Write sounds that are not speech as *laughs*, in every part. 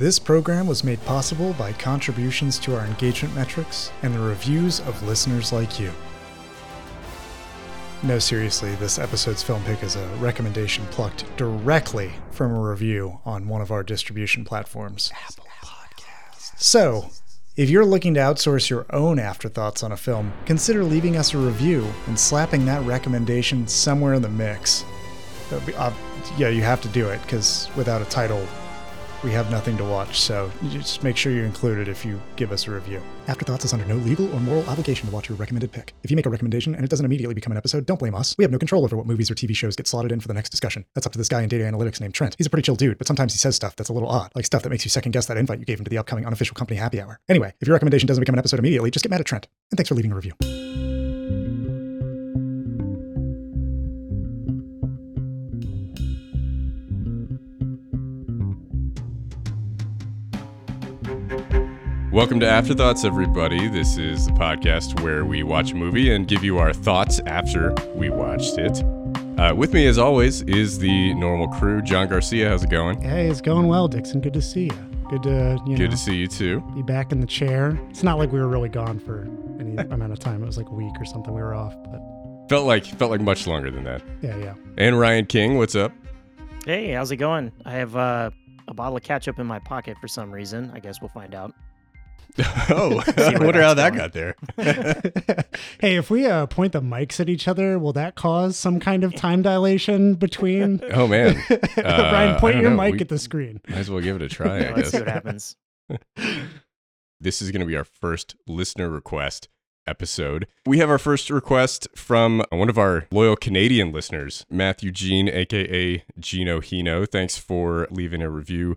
This program was made possible by contributions to our engagement metrics and the reviews of listeners like you. No, seriously, this episode's film pick is a recommendation plucked directly from a review on one of our distribution platforms. Apple Podcasts. So, if you're looking to outsource your own afterthoughts on a film, consider leaving us a review and slapping that recommendation somewhere in the mix. Uh, yeah, you have to do it because without a title, we have nothing to watch, so just make sure you include it if you give us a review. Afterthoughts is under no legal or moral obligation to watch your recommended pick. If you make a recommendation and it doesn't immediately become an episode, don't blame us. We have no control over what movies or TV shows get slotted in for the next discussion. That's up to this guy in data analytics named Trent. He's a pretty chill dude, but sometimes he says stuff that's a little odd, like stuff that makes you second guess that invite you gave him to the upcoming unofficial company happy hour. Anyway, if your recommendation doesn't become an episode immediately, just get mad at Trent. And thanks for leaving a review. Welcome to Afterthoughts, everybody. This is the podcast where we watch a movie and give you our thoughts after we watched it. Uh, with me, as always, is the normal crew. John Garcia, how's it going? Hey, it's going well, Dixon. Good to see you. Good to you Good know, to see you too. Be back in the chair. It's not like we were really gone for any *laughs* amount of time. It was like a week or something. We were off, but felt like felt like much longer than that. Yeah, yeah. And Ryan King, what's up? Hey, how's it going? I have uh, a bottle of ketchup in my pocket for some reason. I guess we'll find out. *laughs* oh, *laughs* I wonder how that got there. *laughs* hey, if we uh, point the mics at each other, will that cause some kind of time dilation between? Oh man, Ryan, point uh, your know. mic we at the screen. Might as well give it a try. Yeah, let's see what happens. this is going to be our first listener request episode. We have our first request from one of our loyal Canadian listeners, Matthew Jean, aka Gino Hino. Thanks for leaving a review.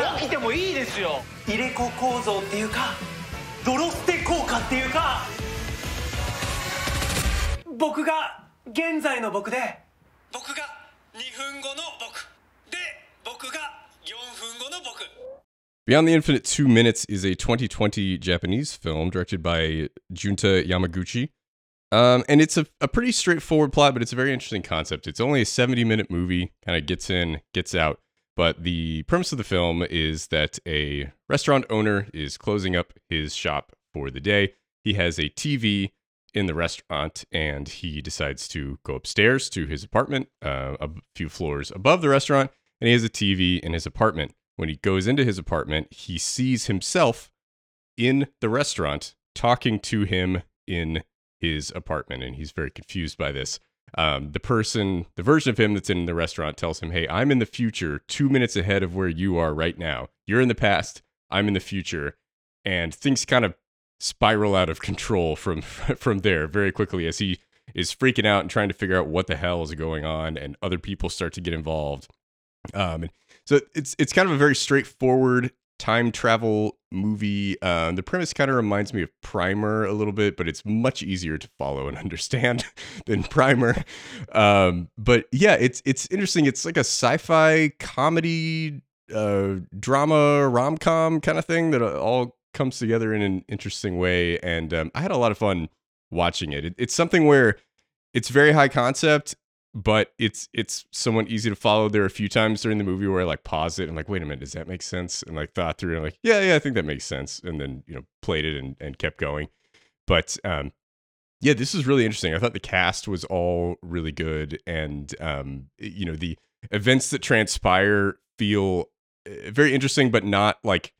が来てもいいですよ入れ子構造っていうかドロステ効果っていうか僕が現在の僕で僕が2分後の僕で僕が4分後の僕 Beyond the Infinite Two Minutes is a 2020 Japanese film directed by Junta Yamaguchi. Um, and it's a, a pretty straightforward plot, but it's a very interesting concept. It's only a 70 minute movie, kind of gets in, gets out. But the premise of the film is that a restaurant owner is closing up his shop for the day. He has a TV in the restaurant and he decides to go upstairs to his apartment, uh, a few floors above the restaurant, and he has a TV in his apartment. When he goes into his apartment, he sees himself in the restaurant talking to him in his apartment, and he's very confused by this. Um, the person, the version of him that's in the restaurant tells him, Hey, I'm in the future, two minutes ahead of where you are right now. You're in the past, I'm in the future. And things kind of spiral out of control from *laughs* from there very quickly as he is freaking out and trying to figure out what the hell is going on and other people start to get involved um, and so it's it's kind of a very straightforward time travel movie. Um, the premise kind of reminds me of Primer a little bit, but it's much easier to follow and *laughs* understand than Primer. Um, but yeah, it's it's interesting. It's like a sci-fi comedy, uh, drama, rom com kind of thing that uh, all comes together in an interesting way. And um, I had a lot of fun watching it. it. It's something where it's very high concept but it's it's somewhat easy to follow. There are a few times during the movie where I like pause it and like, wait a minute, does that make sense? And like thought through and like, yeah, yeah, I think that makes sense. And then, you know, played it and, and kept going. But um yeah, this is really interesting. I thought the cast was all really good and um you know, the events that transpire feel eh, very interesting, but not like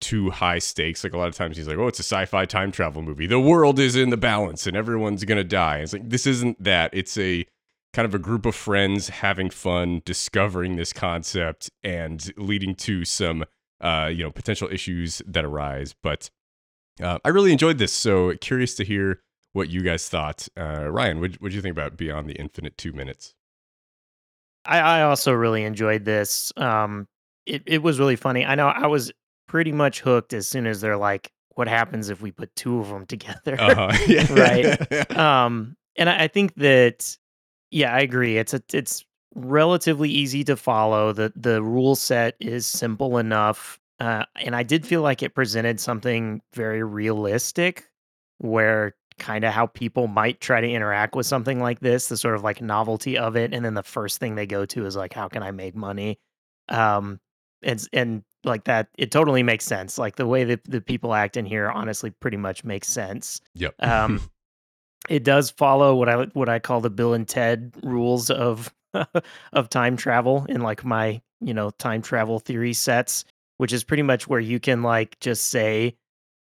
too high stakes. Like a lot of times he's like, oh, it's a sci-fi time travel movie. The world is in the balance and everyone's gonna die. It's like this isn't that. It's a kind of a group of friends having fun, discovering this concept, and leading to some uh, you know potential issues that arise. But uh, I really enjoyed this, so curious to hear what you guys thought. Uh, Ryan, what do you think about Beyond the Infinite Two Minutes? I, I also really enjoyed this. Um, it it was really funny. I know I was pretty much hooked as soon as they're like what happens if we put two of them together? Uh-huh. *laughs* Yeah. *laughs* Right. *laughs* um, and I, I think that yeah, I agree. It's a it's relatively easy to follow. the The rule set is simple enough, uh, and I did feel like it presented something very realistic, where kind of how people might try to interact with something like this, the sort of like novelty of it, and then the first thing they go to is like, how can I make money? Um, and and like that, it totally makes sense. Like the way that the people act in here, honestly, pretty much makes sense. Yep. Um, *laughs* it does follow what I what I call the Bill and Ted rules of *laughs* of time travel in like my you know time travel theory sets, which is pretty much where you can like just say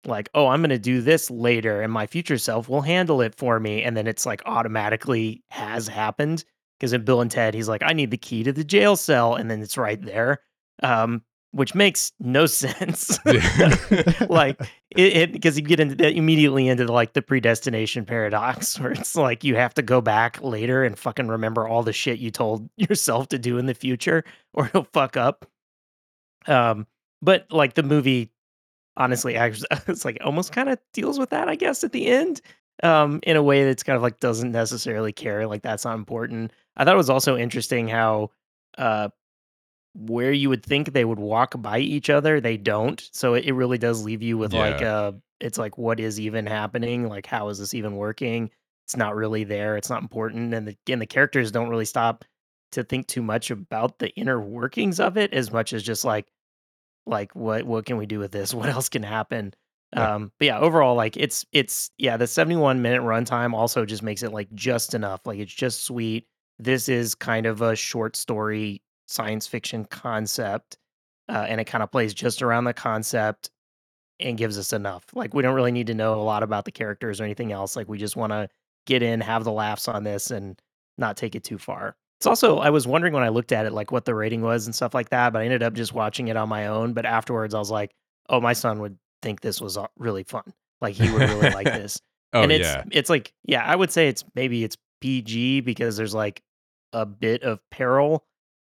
like oh I'm gonna do this later and my future self will handle it for me and then it's like automatically has happened because in Bill and Ted he's like I need the key to the jail cell and then it's right there. Um, which makes no sense. *laughs* *laughs* like it because you get into that immediately into the, like the predestination paradox *laughs* where it's like you have to go back later and fucking remember all the shit you told yourself to do in the future or it'll fuck up. Um, but like the movie honestly actually it's like almost kind of deals with that, I guess, at the end. Um, in a way that's kind of like doesn't necessarily care, like that's not important. I thought it was also interesting how uh where you would think they would walk by each other, they don't. So it, it really does leave you with like Yeah. uh it's like what is even happening? Like how is this even working? It's not really there. It's not important. And the, again, the characters don't really stop to think too much about the inner workings of it as much as just like like what what can we do with this? *laughs* What else can happen? Yeah. Um but yeah, overall like it's it's yeah, the 71 minute runtime also just makes it like just enough. Like it's just sweet. This is kind of a short story science fiction concept uh, and it kind of plays just around the concept and gives us enough. Like we don't really need to know a lot about the characters or anything else. Like we just want to get in, have the laughs on this, and not take it too far. It's also I was wondering when I looked at it like what the rating was and stuff like that, but I ended up just watching it on my own. But afterwards, I was like, oh, my son would think this was uh, really fun. Like he would really like *laughs* this. Oh and it's yeah. it's like yeah, I would say it's maybe it's PG because there's like a bit of peril,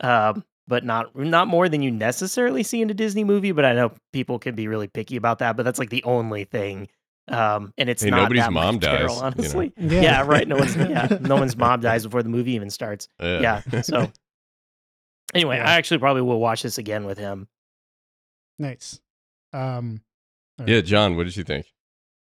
um, but not not more than you necessarily see in a Disney movie. But I know people can be really picky about that. But that's like the only thing. Um, and it's Hey, not nobody's that much mom dies, peril, you know? honestly. Yeah. Yeah. right. No one's yeah, *laughs* no one's mom dies before the movie even starts. Yeah. So *laughs* anyway, Yeah. I actually probably will watch this again with him. Nice. Um, yeah, John, what did you think?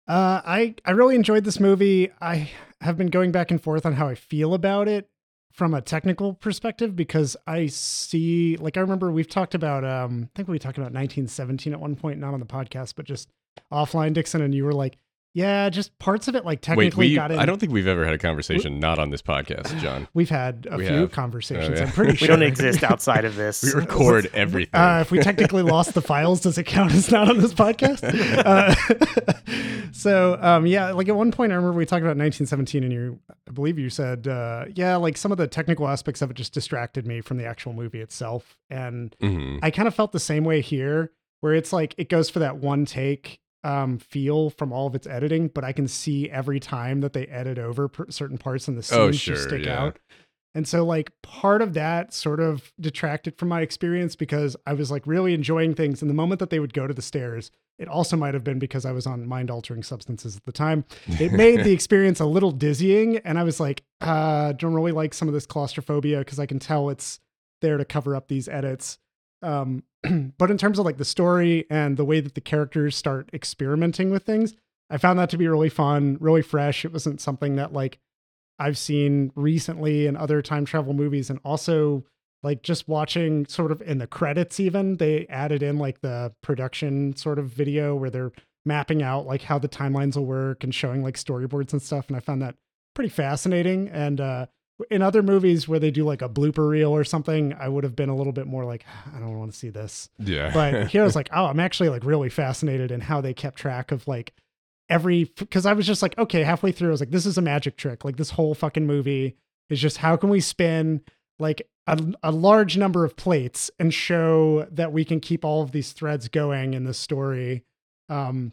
Uh, I I really enjoyed this movie. I have been going back and forth on how I feel about it from a technical perspective because I see like I remember we've talked about um I think we talked about 1917 at one point not on the podcast but just offline Dixon and you were like yeah just parts of it like technically Wait, technically we got in I don't think we've ever had a conversation not on this podcast, *gasps* John. we've had a We few have. conversations Oh, yeah. I'm pretty sure *laughs* We don't exist outside of this. *laughs* We record everything. Uh, if we technically lost the files, does it count as not on this podcast? *laughs* Uh, so, um, yeah, like at one point, I remember we talked about 1917, and you, I believe you said, uh, yeah, like some of the technical aspects of it just distracted me from the actual movie itself. And Mhm. I kind of felt the same way here, where it's like it goes for that one take um, feel from all of its editing, but I can see every time that they edit over per- certain parts and the scenes Oh, sure, stick yeah. out. And so, like, part of that sort of detracted from my experience because I was like really enjoying things. And the moment that they would go to the stairs, it also might have been because I was on mind altering substances at the time. It made the *laughs* experience a little dizzying. And I was like, uh, don't really like some of this claustrophobia because I can tell it's there to cover up these edits. Um, *clears throat* but in terms of like the story and the way that the characters start experimenting with things, I found that to be really fun, really fresh. It wasn't something that like I've seen recently in other time travel movies, and also like just watching sort of in the credits, even they added in like the production sort of video where they're mapping out like how the timelines will work and showing like storyboards and stuff. And I found that pretty fascinating. And uh, in other movies where they do like a blooper reel or something, I would have been a little bit more like, I don't want to see this yeah. but *laughs* here I was like, oh, I'm actually like really fascinated in how they kept track of like every because I was just like, okay, halfway through, I was like, this is a magic trick. Like this whole fucking movie is just how can we spin like a, a large number of plates and show that we can keep all of these threads going in the story, um,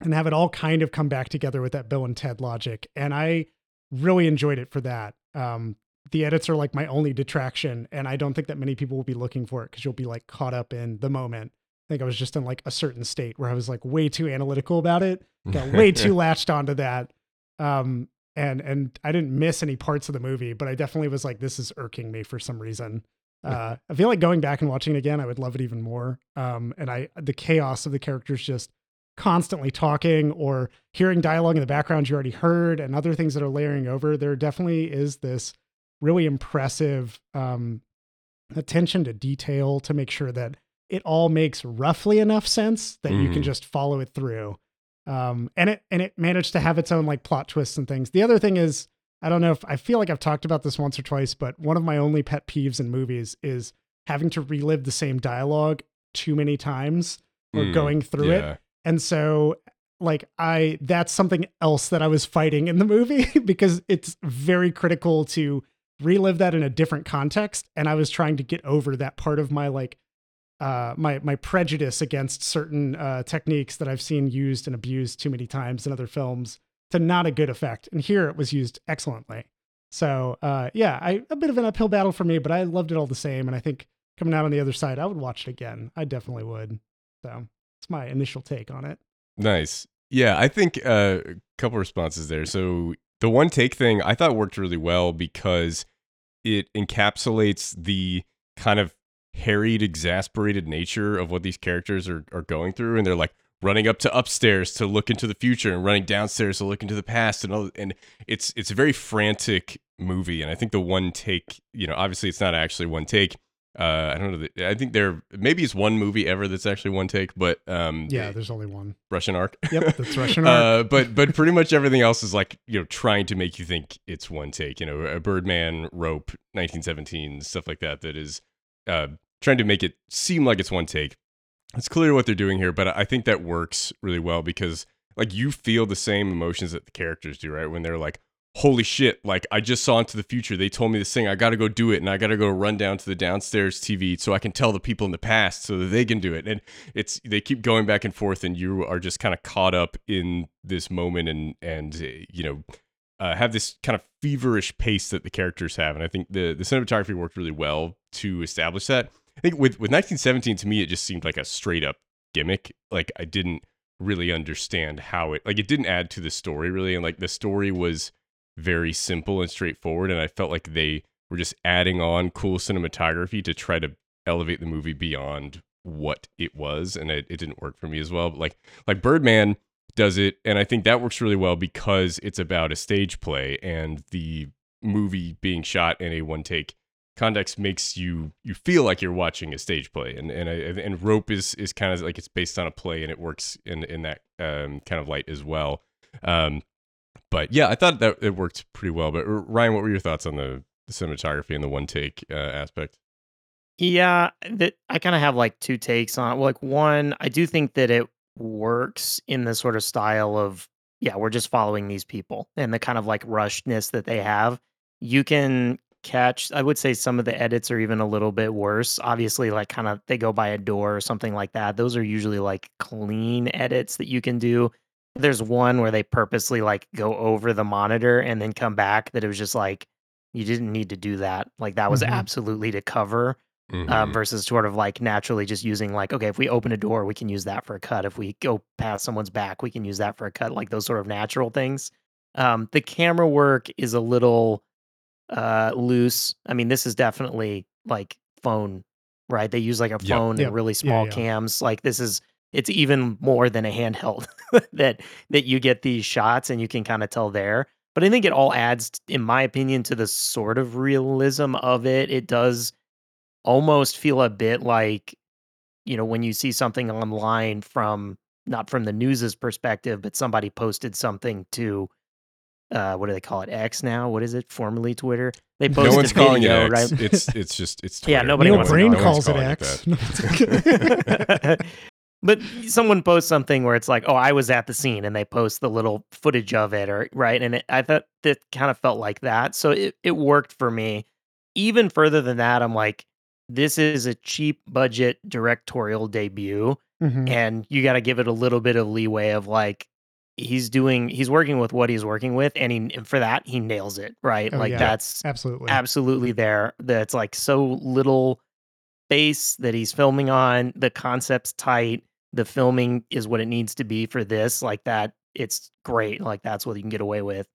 and have it all kind of come back together with that Bill and Ted logic. And I really enjoyed it for that. Um, the edits are like my only detraction, and I don't think that many people will be looking for it because you'll be like caught up in the moment. I think I was just in like a certain state where I was like way too analytical about it, got *laughs* way too latched onto that. Um, and and I didn't miss any parts of the movie, but I definitely was like, this is irking me for some reason. Uh, I feel like going back and watching it again, I would love it even more. Um, and I the chaos of the characters just constantly talking or hearing dialogue in the background you already heard and other things that are layering over. There definitely is this really impressive um, attention to detail to make sure that it all makes roughly enough sense that you can Mhm. just follow it through. Um, and it and it managed to have its own like plot twists and things. The other thing is, I don't know if I feel like I've talked about this once or twice, but one of my only pet peeves in movies is having to relive the same dialogue too many times or Mm, going through it. And so like I that's something else that I was fighting in the movie *laughs* because it's very critical to relive that in a different context and I was trying to get over that part of my like uh my my prejudice against certain uh techniques that I've seen used and abused too many times in other films to not a good effect. And here it was used excellently. So uh yeah, I a bit of an uphill battle for me, but I loved it all the same and I think coming out on the other side, I would watch it again. I definitely would. So it's my initial take on it. Nice. Yeah, I think uh, a couple responses there. So the one take thing I thought worked really well because it encapsulates the kind of harried, exasperated nature of what these characters are, are going through, and they're like running up to upstairs to look into the future and running downstairs to look into the past, and all. And it's it's a very frantic movie, and I think the one take, you know, obviously it's not actually one take. Uh, I don't know. I think there maybe it's one movie ever that's actually one take, but um, Yeah, there's only one. Russian Ark. *laughs* Yep, that's Russian Ark. uh, but but pretty much everything else is like you know trying to make you think it's one take. You know, a Birdman, Rope, 1917, stuff like that. That is uh, trying to make it seem like it's one take. It's clear what they're doing here, but I think that works really well because like you feel the same emotions that the characters do, right? When they're like, "Holy shit!" Like I just saw into the future. They told me this thing. I got to go do it, and I got to go run down to the downstairs TV so I can tell the people in the past so that they can do it. And it's they keep going back and forth, and you are just kind of caught up in this moment, and and uh, you know. Uh, have this kind of feverish pace that the characters have, and I think the the cinematography worked really well to establish that. I think with with 1917 to me, it just seemed like a straight up gimmick. Like I didn't really understand how it like it didn't add to the story really, and like the story was very simple and straightforward, and I felt like they were just adding on cool cinematography to try to elevate the movie beyond what it was, and it, it didn't work for me as well. But like like Birdman does it, and I think that works really well because it's about a stage play, and the movie being shot in a one take context makes you you feel like you're watching a stage play and and and rope is is kind of like it's based on a play and it works in in that um, kind of light as well um but yeah i thought that it worked pretty well but ryan what were your thoughts on the, the cinematography and the one take uh, aspect Yeah, that I kind of have like two takes on it. Like one, I do think that it works in the sort of style of yeah, we're just following these people and the kind of like rushedness that they have. You can catch I would say some of the edits are even a little bit worse. Obviously like kind of they go by a door or something like that. Those are usually like clean edits that you can do. There's one where they purposely like go over the monitor and then come back that it was just like you didn't need to do that. Like that was Mhm. absolutely to cover um, versus sort of like naturally just using like okay if we open a door we can use that for a cut if we go past someone's back we can use that for a cut like those sort of natural things um, the camera work is a little uh, loose i mean this is definitely like phone right they use like a Yep. phone Yep. and really Yeah, small yeah. cams like this is it's even more than a handheld *laughs* that that you get these shots and you can kind of tell there. But i think it all adds in my opinion to the sort of realism of it. It does almost feel a bit like you know when you see something online from not from the news's perspective but somebody posted something to uh what do they call it x now? What is it? Formerly twitter? They *laughs* no one's a calling it X. right? It's *laughs* it's just it's Yeah, nobody Neil wants to Brain call No one's calls it calling X. that. But someone posts something where it's like oh i was at the scene and they post the little footage of it or right and it, i thought that kind of felt like that so it, it worked for me even further than that i'm like this is a cheap budget directorial debut Mhm. and you got to give it a little bit of leeway of like he's doing he's working with what he's working with and he and for that he nails it right Oh, like yeah. that's Absolutely. absolutely there that's like so little space that he's filming on. The concept's tight. The filming is what it needs to be for this. Like that, it's great. Like that's what you can get away with.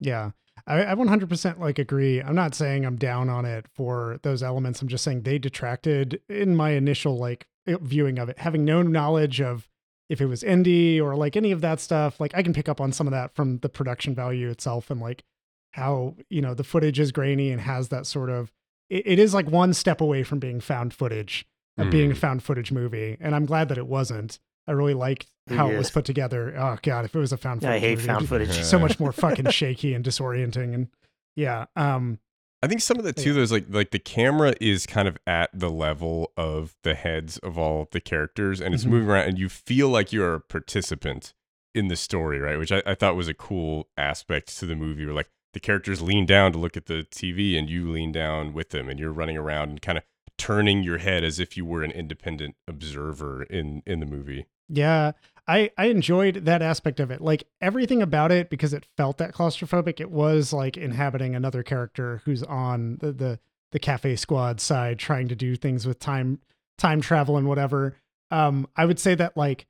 Yeah. I, I 100% like agree. I'm not saying I'm down on it for those elements. I'm just saying they detracted in my initial like viewing of it. Having no knowledge of if it was indie or like any of that stuff, like I can pick up on some of that from the production value itself and like how, you know, the footage is grainy and has that sort of it, it is like one step away from being found footage, of being a Mm. found footage movie. And I'm glad that it wasn't. I really liked how it was put together. Oh god, if it was a found footage I hate movie, found footage. So much more *laughs* fucking shaky and disorienting and yeah um I think some of that too. Yeah. There's like like the camera is kind of at the level of the heads of all the characters, and it's Mhm. moving around, and you feel like you're a participant in the story, right? Which I, I thought was a cool aspect to the movie, where like the characters lean down to look at the TV, and you lean down with them, and you're running around and kind of turning your head as if you were an independent observer in in the movie. yeah i i enjoyed that aspect of it like everything about it because it felt that claustrophobic it was like inhabiting another character who's on the the, the cafe squad side trying to do things with time time travel and whatever um i would say that like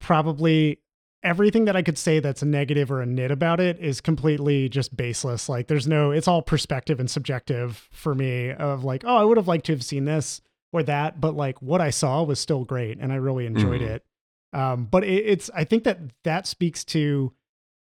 probably everything that I could say that's a negative or a nit about it is completely just baseless. Like there's no, it's all perspective and subjective for me of like, oh, I would have liked to have seen this or that, but like what I saw was still great and I really enjoyed Mhm. it. Um, but it, it's, I think that that speaks to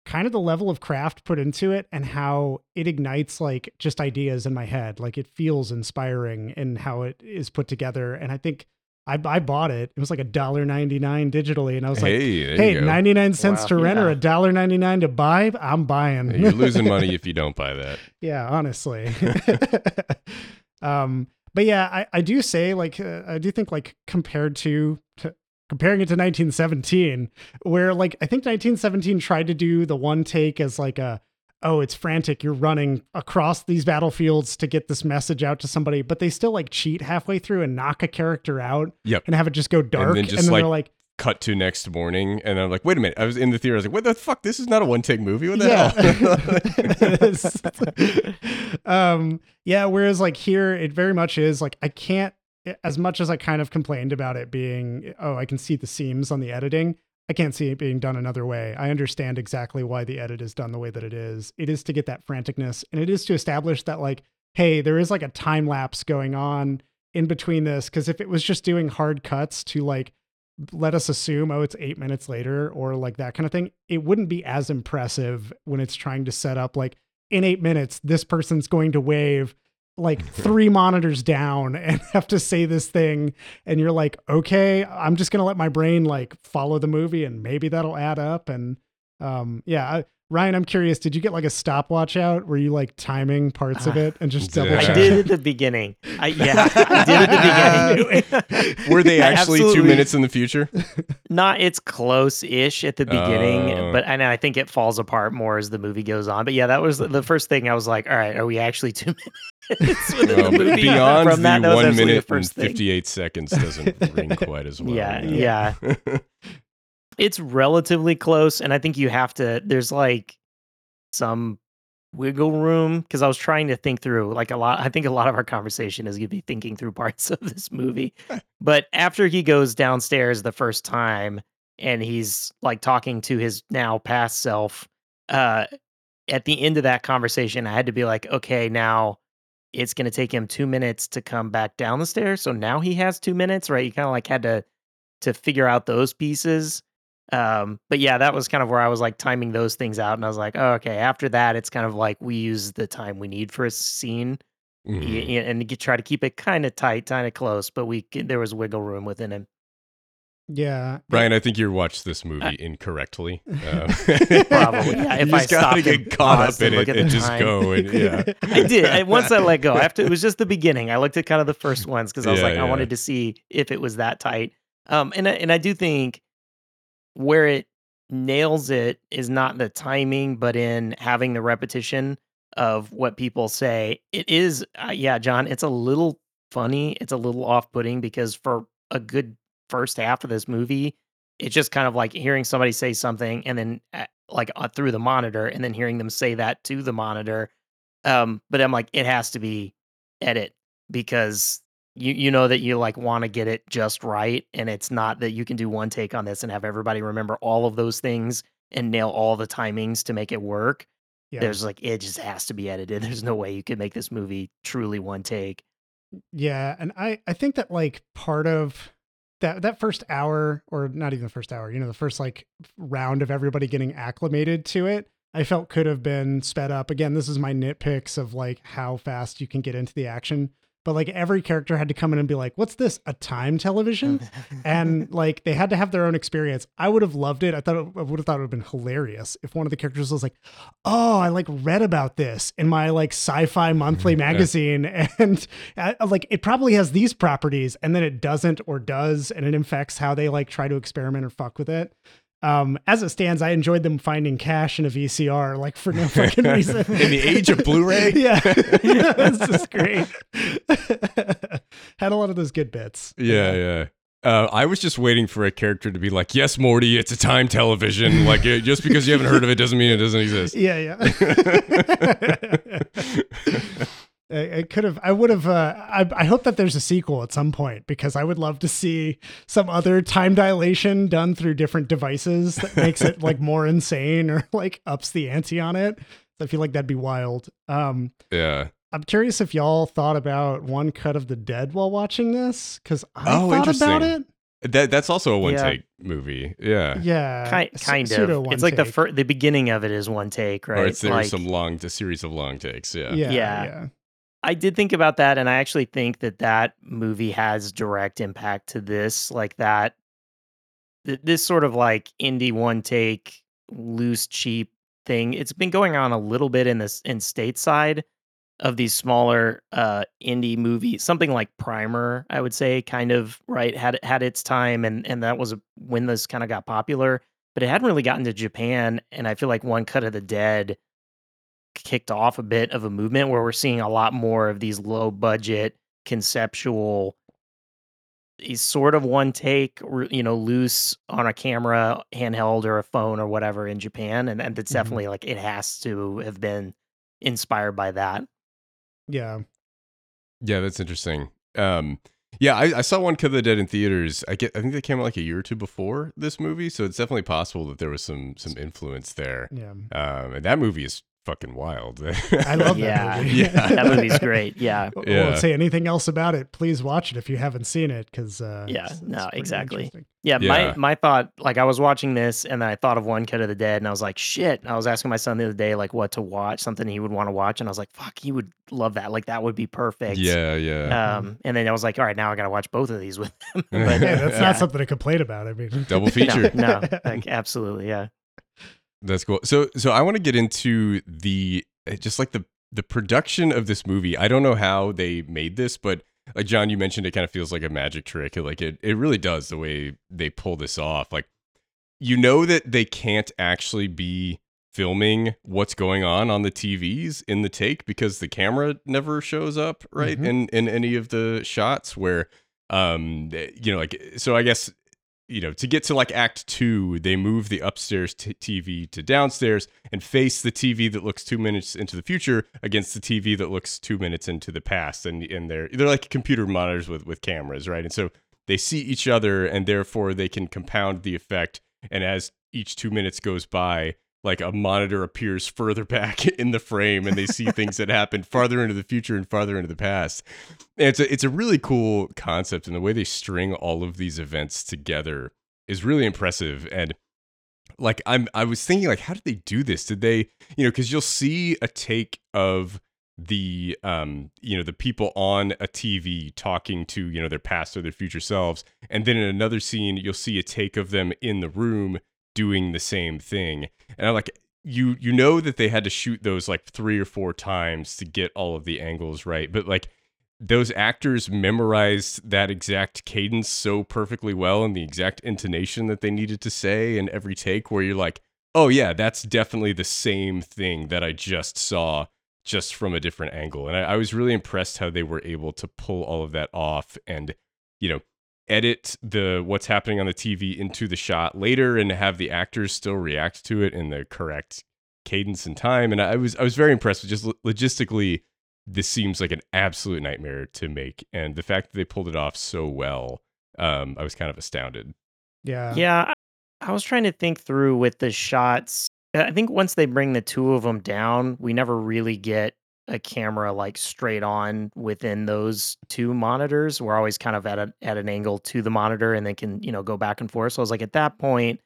kind of the level of craft put into it and how it ignites like just ideas in my head. Like it feels inspiring in how it is put together. And I think I, I bought it. It was like a dollar ninety nine digitally, and I was like, hey, there hey, 99 cents Wow. to rent or Yeah. a dollar 99 to buy i'm buying You're losing money *laughs* if you don't buy that. yeah honestly *laughs* *laughs* um but yeah i i do say like uh, i do think like compared to, to comparing it to 1917 where like i think 1917 tried to do the one take as like a oh it's frantic you're running across these battlefields to get this message out to somebody but they still like cheat halfway through and knock a character out Yep. and have it just go dark then and then, just, they're like, like Cut to next morning, and I'm like, wait a minute. I was in the theater. I was like, what the fuck? This is not a one take movie. What the hell? yeah. *laughs* *laughs* um, yeah. Whereas like here, it very much is like I can't. As much as I kind of complained about it being, oh, I can see the seams on the editing. I can't see it being done another way. I understand exactly why the edit is done the way that it is. It is to get that franticness, and it is to establish that like, hey, there is like a time lapse going on in between this. Because if it was just doing hard cuts to like let us assume oh it's eight minutes later or like that kind of thing it wouldn't be as impressive when it's trying to set up like in eight minutes this person's going to wave like three monitors down *laughs* and have to say this thing. And you're like okay i'm just gonna let my brain like follow the movie and maybe that'll add up. And um yeah I, ryan i'm curious did you get like a stopwatch out were you like timing parts of Uh, it and just Yeah. double I check did at the beginning. I yeah, *laughs* I did at the beginning. Were they *laughs* actually two minutes in the future? *laughs* Not it's close-ish at the beginning, Oh. but and I think it falls apart more as the movie goes on. But yeah, that was the first thing I was like, all right, are we actually two minutes within Well, the but beyond From that, the that one minute the and first thing. 58 seconds doesn't ring quite as well. Yeah, Yeah. yeah. It's relatively close and i think you have to there's like some wiggle room because i was trying to think through like a lot i think a lot of our conversation is going to be thinking through parts *laughs* of this movie *laughs* but after he goes downstairs the first time and he's like talking to his now past self uh at the end of that conversation i had to be like okay now it's going to take him two minutes to come back down the stairs so now he has two minutes right? You kind of like had to to figure out those pieces um but yeah that was kind of where i was like timing those things out and i was like oh, okay after that it's kind of like we use the time we need for a scene y- Mhm. y- and get, try to keep it kind of tight kind of close but we there was wiggle room within him yeah Ryan, I think you watched this movie incorrectly. *laughs* Uh, Probably, yeah, if you I just gotta and get caught up in and look it at and the just time. go and yeah. *laughs* I did. I, once I let go, after it was just the *laughs* beginning. I looked at kind of the first ones because I was Yeah, like, I wanted to see if it was that tight. Um, and I- and I do think where it nails it is not the timing, but in having the repetition of what people say. It is, uh, yeah, John. It's a little funny. It's a little off-putting because for a good first half of this movie, it's just kind of like hearing somebody say something and then uh, like uh, through the monitor and then hearing them say that to the monitor um but i'm like it has to be edit because you you know that you like want to get it just right, and it's not that you can do one take on this and have everybody remember all of those things and nail all the timings to make it work. Yeah. There's like it just has to be edited. *laughs* There's no way you could make this movie truly one take. Yeah, and I I think that like part of that that first hour or not even the first hour, you know, the first like round of everybody getting acclimated to it, I felt could have been sped up. Again, this is my nitpicks of like how fast you can get into the action. But like every character had to come in and be like, "What's this? A time television?" and *laughs* like they had to have their own experience. I would have loved it. I thought it, I would have thought it would have been hilarious if one of the characters was like, "Oh, I like read about this in my like sci-fi monthly *laughs* magazine, and uh, like it probably has these properties, and then it doesn't or does, and it infects how they like try to experiment or fuck with it." Um, as it stands, I enjoyed them finding cash in a VCR, like for no fucking *laughs* reason. In the age of Blu-ray? *laughs* yeah, this is great. *laughs* Had a lot of those good bits. Yeah, yeah. Uh, I was just waiting for a character to be like, "Yes, Morty, it's a time television." Like, uh, just because you haven't heard of it doesn't mean it doesn't exist. Yeah, yeah. I, I could have. I would have. Uh, I, I hope that there's a sequel at some point because I would love to see some other time dilation done through different devices that makes it like more *laughs* insane or like ups the ante on it. I feel like that'd be wild. Um, Yeah. I'm curious if y'all thought about One Cut of the Dead while watching this because I Oh, thought about interesting. it. That that's also a one Yeah. take movie. Yeah. Yeah, Kind kind pseudo of. one It's like the take. fir- the beginning of it is one take, right? Or it's there's like, some long, a series of long takes. Yeah. Yeah, Yeah. yeah. I did think about that, and I actually think that that movie has direct impact to this, like that. th- This sort of like indie one take, loose, cheap thing. It's been going on a little bit in this in stateside of these smaller uh indie movies. Something like Primer, I would say, kind of right had had its time, and and that was when this kind of got popular. But it hadn't really gotten to Japan, and I feel like One Cut of the Dead kicked off a bit of a movement where we're seeing a lot more of these low budget conceptual these sort of one take you know loose on a camera handheld or a phone or whatever in japan and, and it's Mhm. definitely like it has to have been inspired by that yeah. Yeah, that's interesting. Um, yeah, I, I saw One Cut the Dead in theaters. I get, I think they came out like a year or two before this movie, so it's definitely possible that there was some some influence there. Yeah. Um, and that movie is fucking wild. *laughs* I love Yeah. that movie. Yeah. *laughs* that movie's great yeah I Yeah. won't say anything else about it. Please watch it if you haven't seen it, because uh, Yeah, it's- it's no, exactly. Yeah, Yeah. my my thought, like I was watching this and then I thought of One Cut of the Dead and I was like, shit. I was asking my son the other day, like what to watch, something he would want to watch, and I was like, fuck, he would love that. Like that would be perfect. yeah, yeah. Um, and then I was like, all right, now I gotta watch both of these with him. *laughs* but Hey, that's Yeah. not something to complain about. I mean, Double feature. no, no, like absolutely, yeah. That's cool. So so I want to get into the uh, just like the the production of this movie. I don't know how they made this, but like John, you mentioned it kind of feels like a magic trick. Like it it really does the way they pull this off. Like you know that they can't actually be filming what's going on on the TVs in the take because the camera never shows up right Mhm. in in any of the shots where um you know like so I guess you know, to get to like act two, they move the upstairs t- TV to downstairs and face the TV that looks two minutes into the future against the TV that looks two minutes into the past. And, and they're, they're like computer monitors with, with cameras, right? And so they see each other and therefore they can compound the effect. And as each two minutes goes by, like a monitor appears further *laughs* back in the frame and they see things that happen farther into the future and farther into the past. And it's a, it's a really cool concept and the way they string all of these events together is really impressive and like I'm I was thinking like how did they do this? Did they, you know, cuz you'll see a take of the um you know the people on a TV talking to you know their past or their future selves and then in another scene you'll see a take of them in the room doing the same thing and I'm like you you know that they had to shoot those like three or four times to get all of the angles right but like those actors memorized that exact cadence so perfectly well and the exact intonation that they needed to say in every take where you're like oh yeah that's definitely the same thing that i just saw just from a different angle. And I, I was really impressed how they were able to pull all of that off and you know edit the what's happening on the tv into the shot later and have the actors still react to it in the correct cadence and time and i was i was very impressed with just logistically this seems like an absolute nightmare to make, and the fact that they pulled it off so well, um, I was kind of astounded. Yeah. Yeah, I I was trying to think through with the shots. I think once they bring the two of them down, we never really get a camera like straight on within those two monitors. We're always kind of at a at an angle to the monitor and they can, you know, go back and forth. So I was like at that point,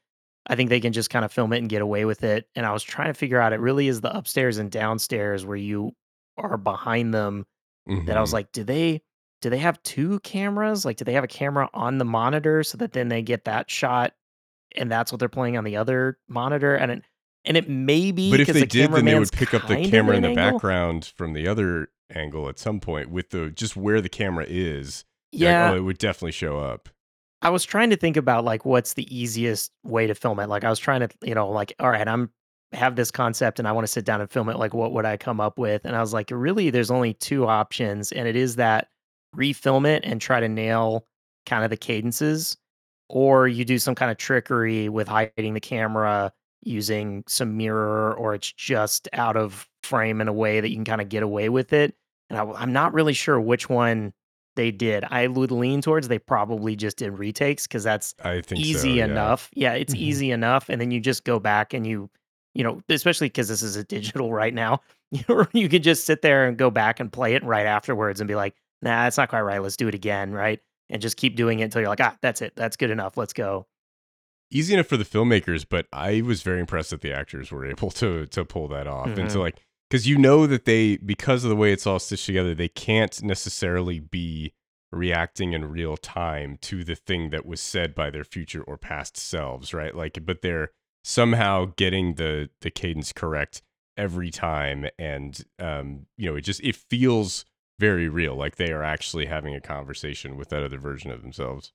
I think they can just kind of film it and get away with it. And I was trying to figure out it really is the upstairs and downstairs where you are behind them that I was Mhm. like, do they do they have two cameras? Like, do they have a camera on the monitor so that then they get that shot and that's what they're playing on the other monitor? And it and it may be But if they the did, then they would pick up the camera in the angle. background from the other angle at some point with the just where the camera is. You're like, Yeah, oh, it would definitely show up. I was trying to think about like what's the easiest way to film it. Like I was trying to, you know, like all right, I'm have this concept and I want to sit down and film it. Like what would I come up with? And I was like, really, there's only two options, and it is that refilm it and try to nail kind of the cadences, or you do some kind of trickery with hiding the camera using some mirror, or it's just out of frame in a way that you can kind of get away with it. And I, I'm not really sure which one they did. I would lean towards they probably just did retakes because that's I think so, easy yeah. enough. Yeah, it's Mhm. easy enough, and then you just go back and you, you know, especially because this is a digital *laughs* right now, you you can just sit there and go back and play it right afterwards and be like, nah, that's not quite right. Let's do it again, right? And just keep doing it until you're like, ah, that's it, that's good enough. Let's go. Easy enough for the filmmakers, but I was very impressed that the actors were able to to pull that off and to Mhm. like because you know that they because of the way it's all stitched together, they can't necessarily be reacting in real time to the thing that was said by their future or past selves, right? Like, but they're somehow getting the the cadence correct every time, and um, you know, it just it feels very real, like they are actually having a conversation with that other version of themselves.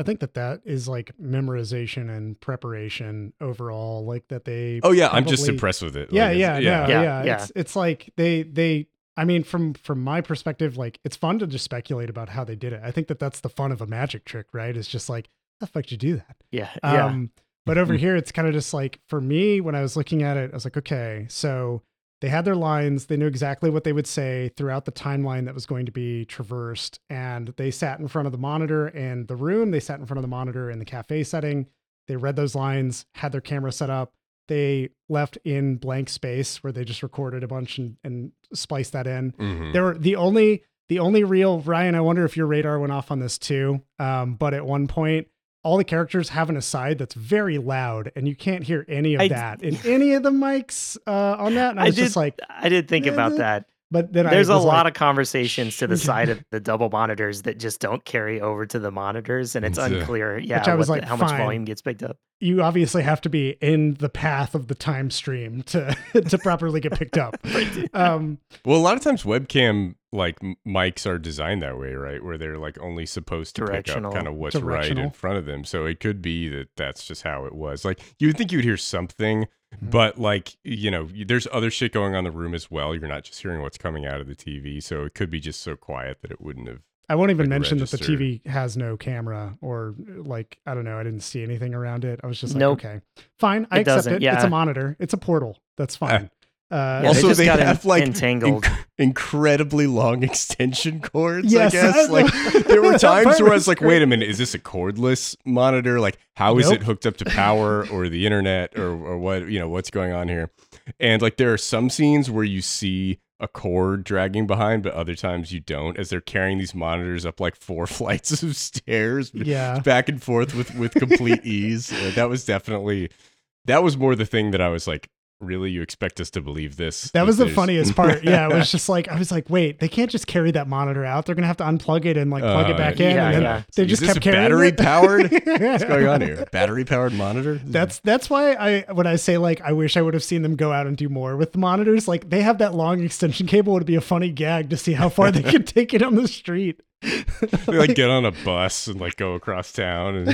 I think that that is like memorization and preparation overall. Like that they. Oh yeah, I'm just impressed with it. Yeah, Like, yeah, it's- no, Yeah, yeah, yeah. It's it's like they they. I mean, from from my perspective, like it's fun to just speculate about how they did it. I think that that's the fun of a magic trick, right? It's just like, how the fuck did you do that? Yeah, yeah. Um, but over here, it's kind of just like for me, when I was looking at it, I was like, okay, so they had their lines, they knew exactly what they would say throughout the timeline that was going to be traversed, and they sat in front of the monitor in the room, they sat in front of the monitor in the cafe setting, they read those lines, had their camera set up, they left in blank space where they just recorded a bunch and, and spliced that in Mhm. there were the only the only real Ryan. I wonder if your radar went off on this too. Um, but at one point, all the characters have an aside that's very loud, and you can't hear any of I- that in any of the mics uh, on that. And I I was did. just like, I did think "Eh, about eh." that. but then There's I a was lot like, of conversations to the side of the double monitors that just don't carry over to the monitors, and it's It's, uh, unclear. Yeah, I was what the- like, how much volume gets picked up. you obviously have to be in the path of the time stream to *laughs* to properly get picked up. *laughs* um, Well, a lot of times webcam like mics are designed that way, right? Where they're like only supposed to pick up kind of what's right in front of them. So it could be that that's just how it was. Like you would think you would hear something, Mm-hmm. but like you know, there's other shit going on in the room as well. You're not just hearing what's coming out of the TV, so it could be just so quiet that it wouldn't have. I won't even Like mention that the. TV has no camera or like I don't know. I didn't see anything around it. I was just like, Nope. okay, fine. I It accept doesn't, it. It's a monitor. It's a portal. That's fine. Uh, Yeah, also, they just they, got en- have like entangled. inc- incredibly long *laughs* extension cords. Yes, I guess like there were *laughs* times where I was was like, "Wait a minute, is this a cordless monitor? Like, how is Nope. it hooked up to power *laughs* or the internet or or what? You know, what's going on here?" And like, there are some scenes where you see a cord dragging behind, but other times you don't, as they're carrying these monitors up like four flights of stairs, Yeah. back and forth with with complete ease. Uh, that was definitely that was more the thing that I was like, really, you expect us to believe this? That was the funniest part. *laughs* Yeah, it was just like I was like, wait, they can't just carry that monitor out. They're gonna have to unplug it and like plug Uh, it back in. yeah, and yeah. They Is just kept carrying battery it. powered? *laughs* What's going on here? Battery powered monitor? That's that's why I when I say like I wish I would have seen them go out and do more with the monitors. Like they have that long extension cable. It'd be a funny gag to see how far they could *laughs* take it on the street. they like get on a bus and like go across town and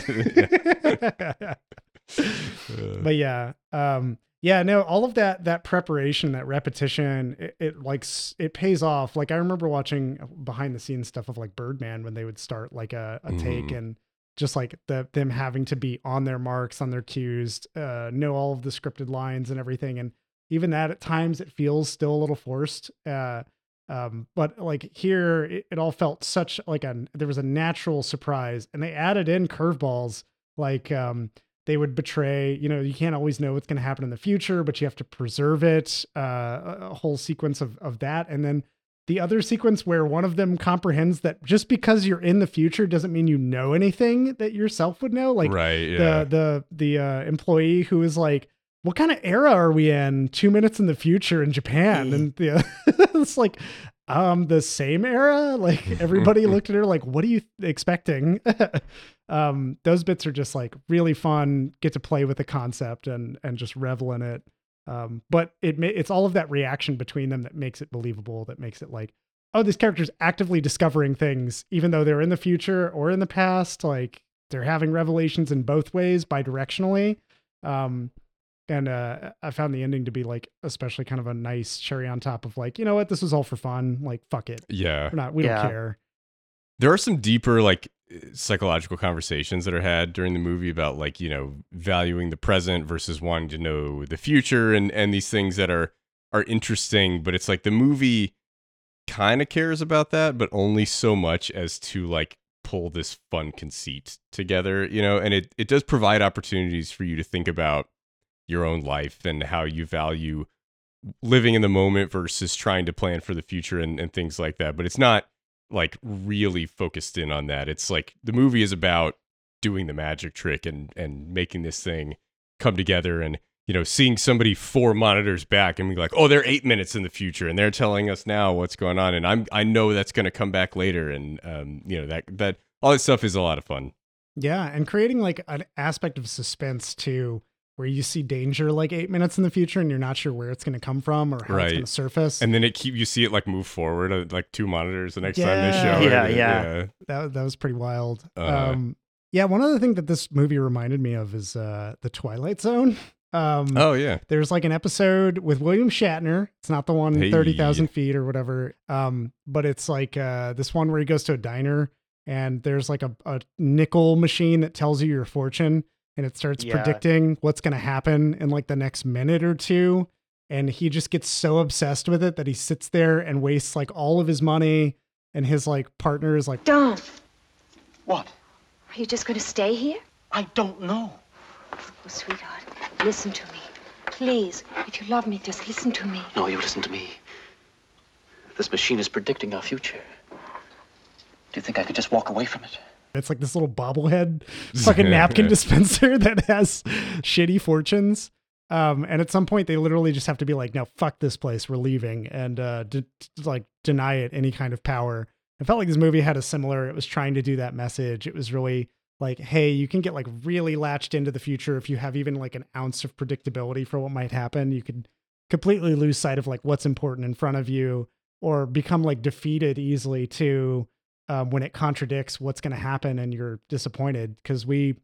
but yeah um yeah no all of that that preparation that repetition it, it like it pays off. Like i remember watching behind the scenes stuff of like birdman when they would start like a, a take Mhm. and just like the them having to be on their marks on their cues uh know all of the scripted lines and everything. And even that at times it feels still a little forced uh Um, but like here, it, it all felt such like a there was a natural surprise, and they added in curveballs like um, they would betray. You know, you can't always know what's going to happen in the future, but you have to preserve it. Uh, a whole sequence of of that, and then the other sequence where one of them comprehends that just because you're in the future doesn't mean you know anything that yourself would know. Like right. Yeah. the the the uh, employee who is like, "What kind of era are we in? Two minutes in the future in Japan?" And the, *laughs* it's like, um, the same era. Like *laughs* everybody looked at her like, "What are you expecting?" *laughs* um, those bits are just like really fun. Get to play with the concept and and just revel in it. Um, but it ma- it's all of that reaction between them that makes it believable. That makes it like, oh, this character's actively discovering things, even though they're in the future or in the past. Like they're having revelations in both ways, bidirectionally. Um, and uh, I found the ending to be like, especially kind of a nice cherry on top of like, you know what, this was all for fun. Like, fuck it, yeah. we're not, we Yeah. don't care. there are some deeper like psychological conversations that are had during the movie about like you know valuing the present versus wanting to know the future and and these things that are are interesting. But it's like the movie kind of cares about that but only so much as to like pull this fun conceit together you know? And it it does provide opportunities for you to think about your own life and how you value living in the moment versus trying to plan for the future and, and things like that. But it's not like really focused in on that. It's like the movie is about doing the magic trick and and making this thing come together and you know seeing somebody four monitors back and be like, oh, they're eight minutes in the future and they're telling us now what's going on and I'm I know that's going to come back later and um you know that that all that stuff is a lot of fun. Yeah, and creating like an aspect of suspense too, where you see danger like eight minutes in the future and you're not sure where it's going to come from or how Right. it's going to surface. And then it keep you see it like move forward uh, like two monitors the next time they Yeah. show it. Yeah, yeah. that that was pretty wild. Uh-huh. Um, yeah, one other thing that this movie reminded me of is uh, the Twilight Zone. *laughs* Um, Oh yeah. there's like an episode with William Shatner. It's not the one Hey. thirty thousand feet or whatever. Um, but it's like uh, this one where he goes to a diner and there's like a, a nickel machine that tells you your fortune and it starts Yeah. predicting what's going to happen in like the next minute or two. And he just gets so obsessed with it that he sits there and wastes like all of his money. And his like partner is like, Don't. What? Are you just going to stay here? I don't know. Oh, sweetheart, listen to me. Please, if you love me, just listen to me. No, you listen to me. This machine is predicting our future. Do you think I could just walk away from it? It's like this little bobblehead *laughs* fucking napkin dispenser *laughs* that has shitty fortunes. Um, and at some point, they literally just have to be like, "No, fuck this place. We're leaving," and uh, de- like deny it any kind of power. I felt like this movie had a similar. It was trying to do that message. It was really like, "Hey, you can get like really latched into the future if you have even like an ounce of predictability for what might happen. You could completely lose sight of like what's important in front of you, or become like defeated easily too." Um, when it contradicts what's going to happen and you're disappointed because we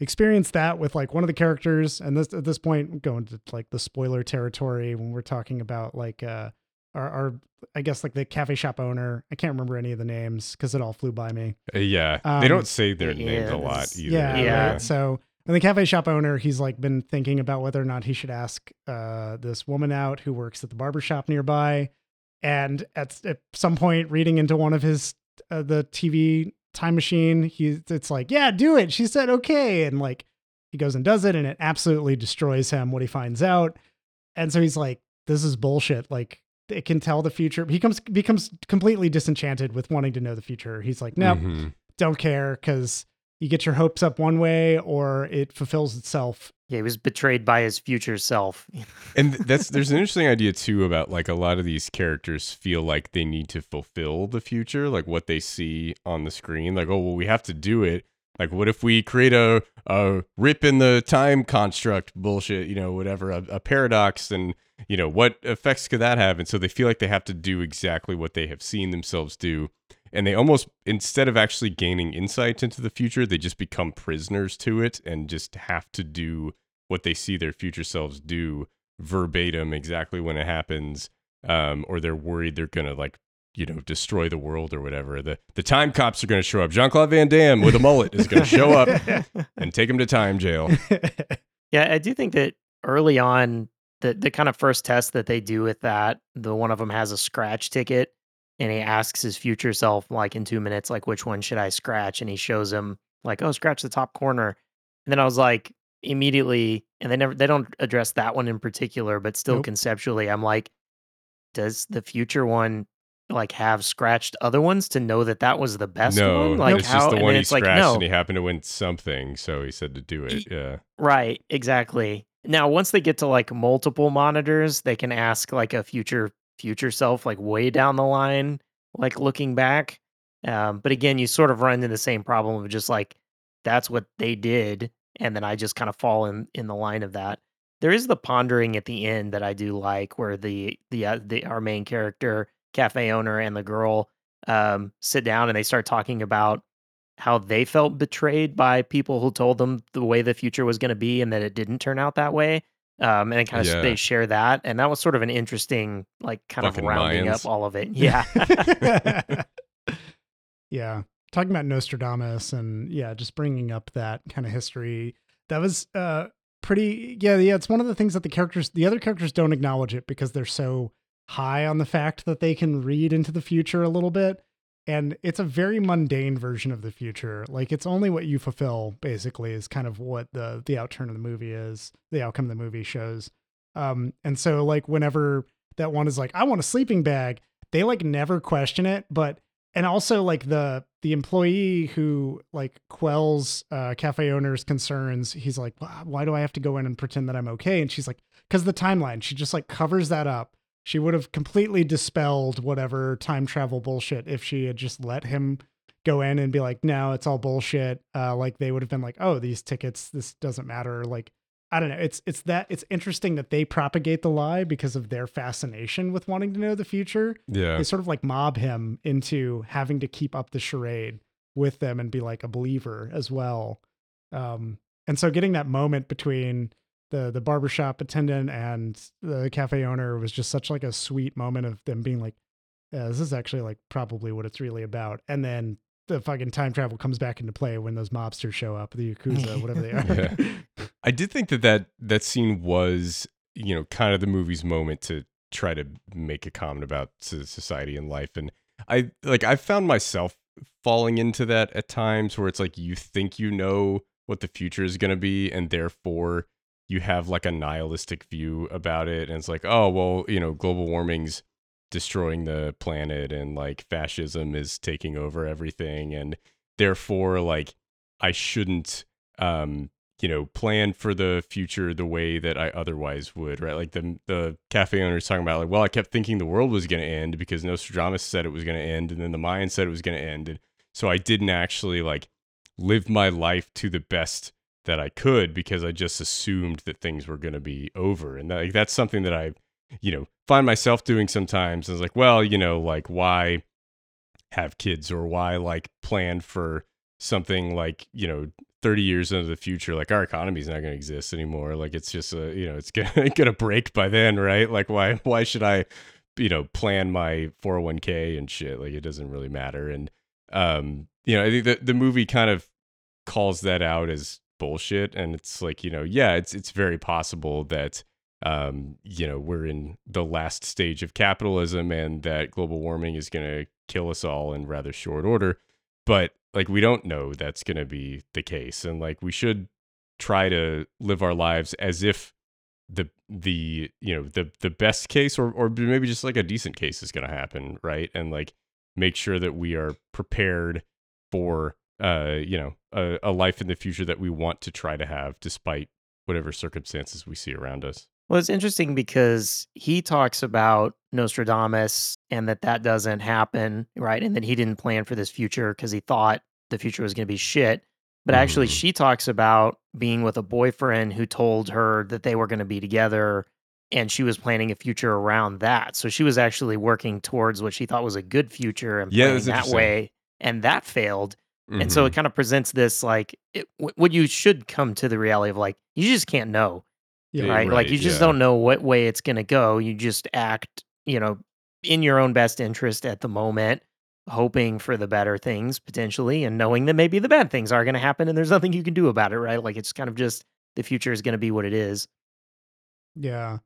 experienced that with like one of the characters and this at this point going to like the spoiler territory when we're talking about like uh our, our i guess like the cafe shop owner i can't remember any of the names because it all flew by me Uh, yeah. they Um, don't say their names a lot either. yeah, Yeah. right. So, and the cafe shop owner, he's like been thinking about whether or not he should ask uh, this woman out who works at the barber shop nearby. And at, at some point, reading into one of his uh, the TV time machine, he's it's like, yeah, do it. She said okay, and like he goes and does it, and it absolutely destroys him. What he finds out, and so he's like, this is bullshit. Like it can tell the future. He comes becomes completely disenchanted with wanting to know the future. He's like, nope Mhm. don't care because you get your hopes up one way or it fulfills itself. Yeah, he was betrayed by his future self. and that's there's an *laughs* interesting idea too about like a lot of these characters feel like they need to fulfill the future like what they see on the screen like oh well we have to do it. Like what if we create a a rip in the time construct bullshit you know whatever a, a paradox and you know what effects could that have? And so they feel like they have to do exactly what they have seen themselves do and they almost instead of actually gaining insight into the future they just become prisoners to it and just have to do what they see their future selves do verbatim exactly when it happens um or they're worried they're gonna like you know destroy the world or whatever. The the time cops are gonna show up. Jean-claude van damme with a mullet is gonna show up *laughs* and take him to time jail. *laughs* Yeah, I do think that early on, the the kind of first test that they do with that, the one of them has a scratch ticket, and he asks his future self like in two minutes like which one should i scratch and he shows him like oh scratch the top corner and then i was like immediately and they never they don't address that one in particular but still Nope. conceptually i'm like does the future one like have scratched other ones to know that that was the best no, one like it's how just the one he it's like scratched no and he happened to win something, so he said to do it. Yeah. Right, exactly. Now, once they get to like multiple monitors, they can ask like a future future self, like way down the line, like looking back. Um, but again, you sort of run into the same problem of just like that's what they did, and then I just kind of fall in in the line of that. There is the pondering at the end that I do like, where the the uh, the our main character, cafe owner, and the girl um, sit down and they start talking about how they felt betrayed by people who told them the way the future was going to be and that it didn't turn out that way. Um, and kind of Yeah. they share that, and that was sort of an interesting, like, kind Fucking of rounding Mayans. up all of it. *laughs* Yeah, *laughs* *laughs* yeah. Talking about Nostradamus and yeah, just bringing up that kind of history. That was uh pretty yeah, yeah, it's one of the things that the characters the other characters don't acknowledge it because they're so high on the fact that they can read into the future a little bit. And it's a very mundane version of the future. Like it's only what you fulfill basically is kind of what the the outturn of the movie is, the outcome of the movie shows. Um and so like whenever that one is like I want a sleeping bag, they like never question it, but and also like the the employee who like quells uh cafe owner's concerns he's like "Why- why do i have to go in and pretend that i'm okay and she's like because the timeline she just like covers that up she would have completely dispelled whatever time travel bullshit if she had just let him go in and be like no it's all bullshit uh like they would have been like oh these tickets this doesn't matter like i don't know it's it's that it's interesting that they propagate the lie because of their fascination with wanting to know the future Yeah. they sort of like mob him into having to keep up the charade with them and be like a believer as well. Um, and so getting that moment between the the barbershop attendant and the cafe owner was just such like a sweet moment of them being like, yeah, this is actually like probably what it's really about. And then the fucking time travel comes back into play when those mobsters show up, the Yakuza, *laughs* whatever they are. *laughs* I did think that, that that scene was, you know, kind of the movie's moment to try to make a comment about society and life. And I like I found myself falling into that at times where it's like you think you know what the future is going to be and therefore you have like a nihilistic view about it and it's like oh well you know global warming's destroying the planet and like fascism is taking over everything and therefore like i shouldn't um you know plan for the future the way that i otherwise would right? Like the the cafe owner's talking about like well i kept thinking the world was going to end because nostradamus said it was going to end and then the mayan said it was going to end and so i didn't actually like live my life to the best that i could because i just assumed that things were going to be over. And that, like, that's something that i you know find myself doing sometimes I was like well you know like why have kids or why like plan for something like you know 30 years into the future? Like our economy's not going to exist anymore. Like it's just a you know it's *laughs* gonna, gonna break by then right? Like why why should i you know plan my 401k and shit? Like it doesn't really matter. And um you know i think that the movie kind of calls that out as bullshit and it's like you know yeah it's it's very possible that um you know we're in the last stage of capitalism and that global warming is going to kill us all in rather short order but like we don't know that's going to be the case and like we should try to live our lives as if the the you know the the best case or or maybe just like a decent case is going to happen right? And like make sure that we are prepared for uh you know a, a life in the future that we want to try to have despite whatever circumstances we see around us Well, it's interesting because he talks about Nostradamus and that that doesn't happen, right? And that he didn't plan for this future because he thought the future was going to be shit. But actually, Mhm. she talks about being with a boyfriend who told her that they were going to be together and she was planning a future around that. So she was actually working towards what she thought was a good future and Yeah, planning that way. And that failed. And so it kind of presents this like it, wh- what you should come to the reality of like, you just can't know yeah. Yeah, right? Like you just yeah. don't know what way it's going to go. You just act, you know, in your own best interest at the moment, hoping for the better things potentially and knowing that maybe the bad things are going to happen and there's nothing you can do about it, right? Like it's kind of just the future is going to be what it is. Yeah.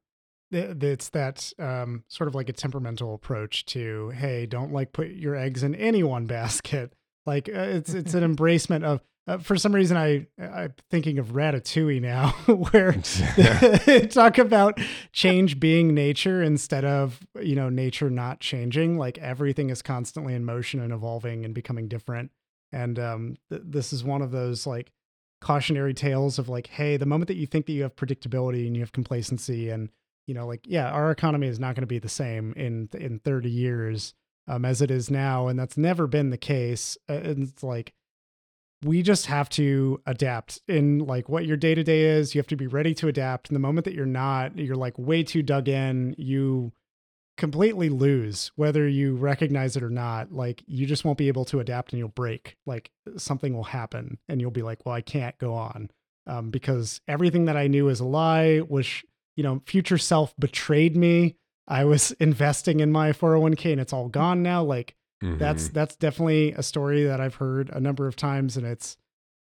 it's that um, sort of like a temperamental approach to hey, don't like put your eggs in any one *laughs* basket. Like uh, it's *laughs* it's an embracement of. Uh, for some reason, I I'm thinking of Ratatouille now, *laughs* where they *laughs* talk about change being nature instead of you know nature not changing. Like everything is constantly in motion and evolving and becoming different. And um, th- this is one of those like cautionary tales of like, hey, the moment that you think that you have predictability and you have complacency and you know, like, yeah, our economy is not going to be the same in in 30 years um, as it is now, and that's never been the case. Uh, and it's like we just have to adapt in like what your day to day is. You have to be ready to adapt. And the moment that you're not, you're like way too dug in. You completely lose whether you recognize it or not. Like you just won't be able to adapt and you'll break. Like something will happen and you'll be like, well, I can't go on um, because everything that I knew is a lie. Was you know, future self betrayed me. I was *laughs* investing in my 401k and it's all gone now. Like that's Mhm. that's definitely a story that I've heard a number of times and it's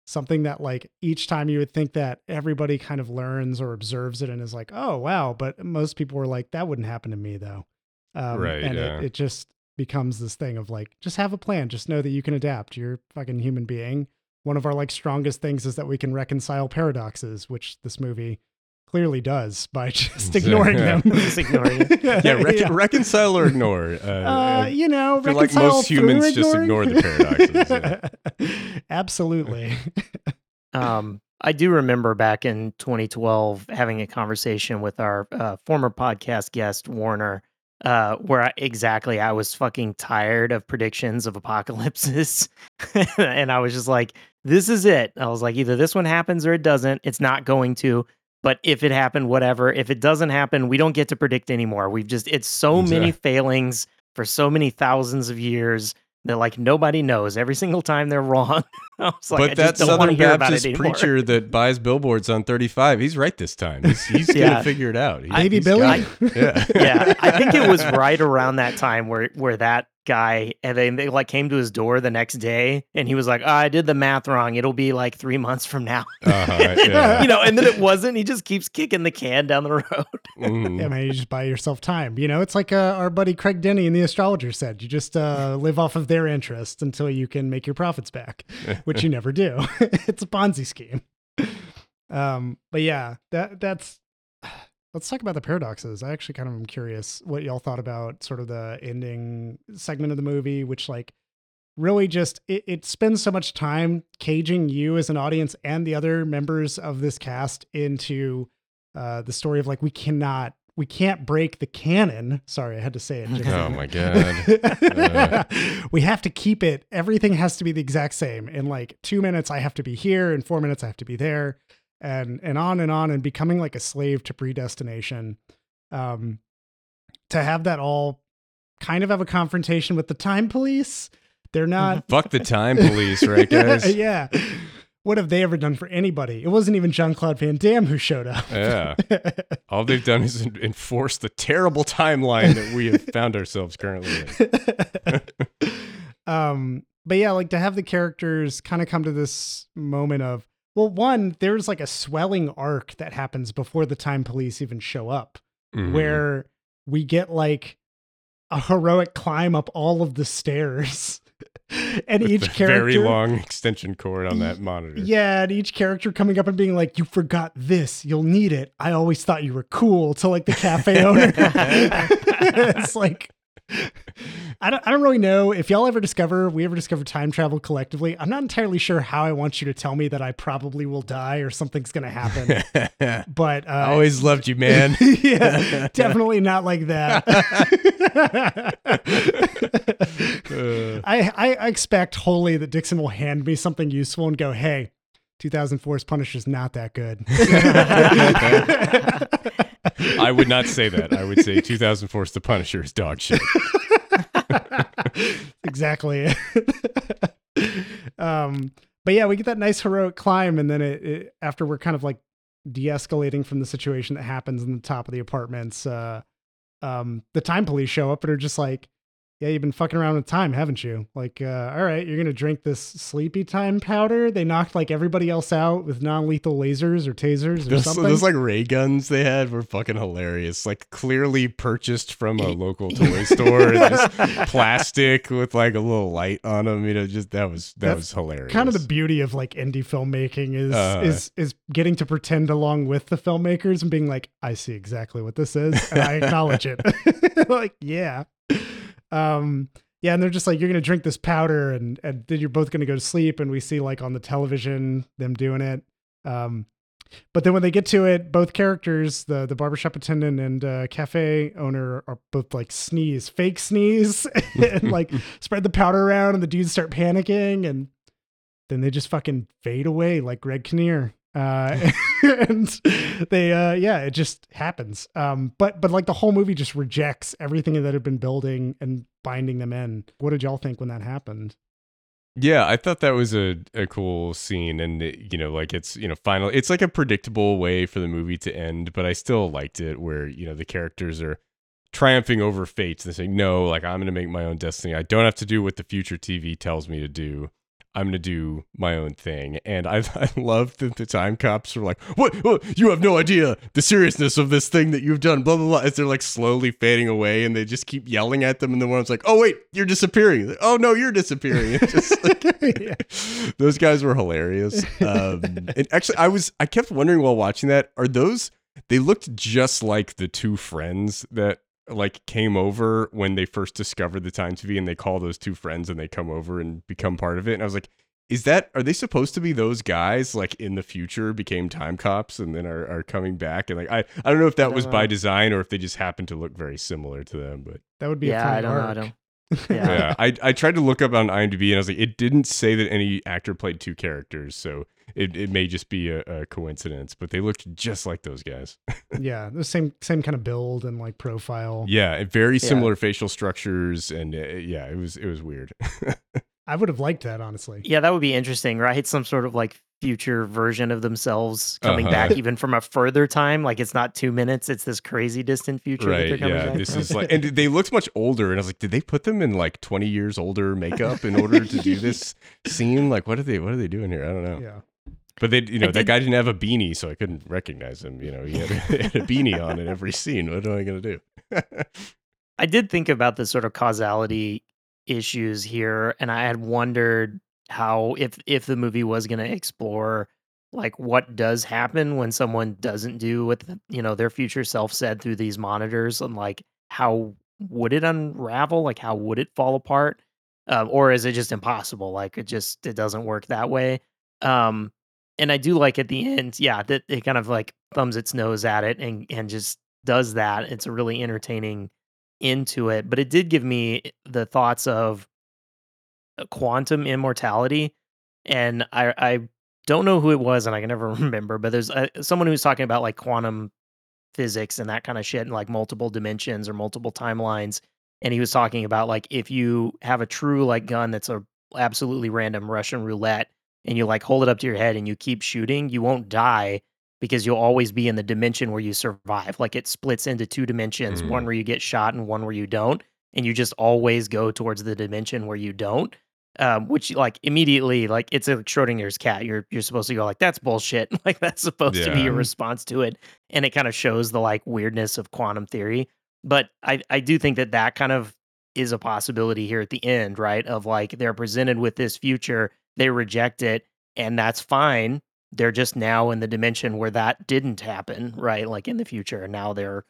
something that like each time you would think that everybody kind of learns or observes it and is like, "Oh, wow," but most people were like, "That wouldn't happen to me though." Um, Right, and yeah. it, it just becomes this thing of like just have a plan, just know that you can adapt. You're a fucking human being. One of our like strongest things is that we can reconcile paradoxes, which this movie clearly does by *laughs* *laughs* just ignoring *laughs* Yeah. them. Just ignoring it. yeah, rec- reconcile or ignore. Uh, Uh, you know, I like most through humans just ignore the paradoxes, Absolutely. Um, I do remember back in 2012 having a conversation with our uh, former podcast guest Warner, uh, where I, exactly I was fucking tired of predictions of apocalypses, and I was just like, "This is it." I was like, "Either this one happens or it doesn't. It's not going to." But if it happened, whatever. If it doesn't happen, we don't get to predict anymore. We've just it's so many failings for so many thousands of years that like nobody knows. Every single time they're wrong. *laughs* I was like, I but just that don't wanna Southern hear Baptist preacher *laughs* that buys billboards on 35, he's right this time. He's, he's Yeah. gonna figure it out. He- Baby he's Billy. got *laughs* yeah, yeah, I think it was right around that time where where that guy and then they like came to his door the next day and he was like, oh, "I did the math wrong. It'll be like three months from now." Uh-huh, *laughs* yeah. you know, and then it wasn't. He just keeps kicking the can down the *laughs* road. Mhm. Yeah, man, you just buy yourself time. You know, it's like uh, our buddy Craig Denny and The Astrologer said. You just uh, *laughs* live off of their interest until you can make your profits back, which you never do. it's a Ponzi scheme. Um, but yeah, that that's. Let's talk about the paradoxes. I actually kind of am curious what y'all thought about sort of the ending segment of the movie, which like really just it, it spends so much time caging you as an audience and the other members of this cast into uh, the story of like we cannot we can't break the canon. Sorry, I had to say it. *laughs* Oh my god. *laughs* we have to keep it. Everything has to be the exact same. In like two minutes, I have to be here. In four minutes, I have to be there, and and on and on, and becoming like a slave to predestination. Um, to have that all kind of have a confrontation with the time police. They're not Fuck the time police, right, *laughs* guys? yeah. What have they ever done for anybody? It wasn't even Jean Claude Van Damme who showed up. Yeah. All they've done is en- enforce the terrible timeline that we have found ourselves currently in. *laughs* um, but yeah, like to have the characters kind of come to this moment of, well, one, there's like a swelling arc that happens before the time police even show up, Mhm. where we get like a heroic climb up all of the stairs. *laughs* and With each character very long extension cord on that monitor. Yeah, and each character coming up and being like, "You forgot this. You'll need it. I always thought you were cool." To like the cafe *laughs* owner, *laughs* it's like I don't. I don't really know if y'all ever discover we ever discover time travel collectively. I'm not entirely sure how I want you to tell me that I probably will die or something's gonna happen. *laughs* But uh, I always loved you, man. *laughs* yeah, definitely not like that. *laughs* I, I I expect wholly that Dixon will hand me something useful and go, "Hey, 2004's Punisher's not that good." I would not say that. I would say 2004's The Punisher is dog shit. *laughs* exactly. *laughs* um, but yeah, we get that nice heroic climb, and then it, it after we're kind of like de-escalating from the situation that happens in the top of the apartments, uh, um, the time police show up and are just like, yeah, you've been fucking around with time, haven't you? Like, uh, all right, you're gonna drink this sleepy time powder. They knocked like everybody else out with non-lethal lasers or tasers or Those, something. those like ray guns they had were fucking hilarious. Like clearly purchased from a local toy store, just *laughs* plastic with like a little light on them. You know, just that was that That's was hilarious. kind of the beauty of like indie filmmaking is Uh. is is getting to pretend along with the filmmakers and being like, I see exactly what this is, and I acknowledge it. *laughs* like, yeah. Um, yeah, and they're just like, you're gonna drink this powder and and then you're both gonna go to sleep, and we see like on the television them doing it. Um but then when they get to it, both characters, the the barbershop attendant and uh, cafe owner, are both like sneeze, fake *laughs* sneeze, and like *laughs* spread the powder around, and the dudes start panicking, and then they just fucking fade away like Greg Kinnear. Uh, *laughs* and they, uh, yeah, it just happens. Um, but but like the whole movie just rejects everything that had been building and binding them in. What did y'all think when that happened? Yeah, I thought that was a, a cool scene, and it, you know, like it's you know, final. It's like a predictable way for the movie to end, but I still liked it where you know the characters are triumphing over fate and saying, "No, like I'm to make my own destiny. I don't have to do what the future TV tells me to do. I'm going to do my own thing." And I *laughs* I loved that the time cops are like, "What? what? You have no idea the seriousness of this thing that you've done." Blah blah blah. As they're like slowly fading away, and they just keep yelling at them, and the one's like, "Oh wait, you're disappearing." Like, oh no, you're disappearing. *laughs* Just like, *laughs* Yeah. those guys were hilarious. Um, and actually, I was I kept wondering while watching that, are those they looked just like the two friends that like came over when they first discovered the time TV, and they call those two friends and they come over and become part of it. And I was like, is that are they supposed to be those guys like in the future became time cops and then are, are coming back and like I, I don't know if that don't was by design or if they just happened to look very similar to them but That would be a yeah, funny I don't know. I don't. Yeah. yeah, I, I tried to look up on IMDb and I was like, it didn't say that any actor played two characters, so it, it may just be a, a coincidence. But they looked just like those guys. *laughs* yeah, the same same kind of build and like profile. yeah, very similar facial structures, and uh, yeah, it was it was weird. *laughs* I would have liked that honestly. Yeah, that would be interesting, right? Some sort of like future version of themselves coming Uh-huh. back even from a further time. Like it's not two minutes, it's this crazy distant future that they're right? coming Yeah, back this from. is like, *laughs* and they looked much older, and I was like, did they put them in like twenty years older makeup in order to do this *laughs* scene? Like, what are they what are they doing here? I don't know. Yeah. But they, you know, that guy didn't have a beanie, so I couldn't recognize him. You know, he had, *laughs* he had a beanie on in every scene. What am I gonna do? I did think about the sort of causality issues here, and I had wondered how if if the movie was going to explore like what does happen when someone doesn't do what the, you know their future self said through these monitors, and like how would it unravel? Like how would it fall apart? Um, or is it just impossible? Like it just it doesn't work that way. Um, and I do like at the end, yeah, that it kind of like thumbs its nose at it and and just does that. It's a really entertaining into it, but it did give me the thoughts of quantum immortality, and I I don't know who it was, and I can never *laughs* remember, but there's uh, someone who's talking about like quantum physics and that kind of shit, and like multiple dimensions or multiple timelines, and he was talking about like if you have a true like gun that's a absolutely random Russian roulette, and you like hold it up to your head and you keep shooting, you won't die because you'll always be in the dimension where you survive. Like it splits into two dimensions, Mm. one where you get shot and one where you don't, and you just always go towards the dimension where you don't. Um, which like immediately, like it's a Schrodinger's cat. You're you're supposed to go like that's bullshit. *laughs* like that's supposed to be your response to it, and it kind of shows the like weirdness of quantum theory. But I I do think that that kind of is a possibility here at the end, right? Of like they're presented with this future, they reject it, and that's fine. They're just now in the dimension where that didn't happen, right? Like in the future. and Now they're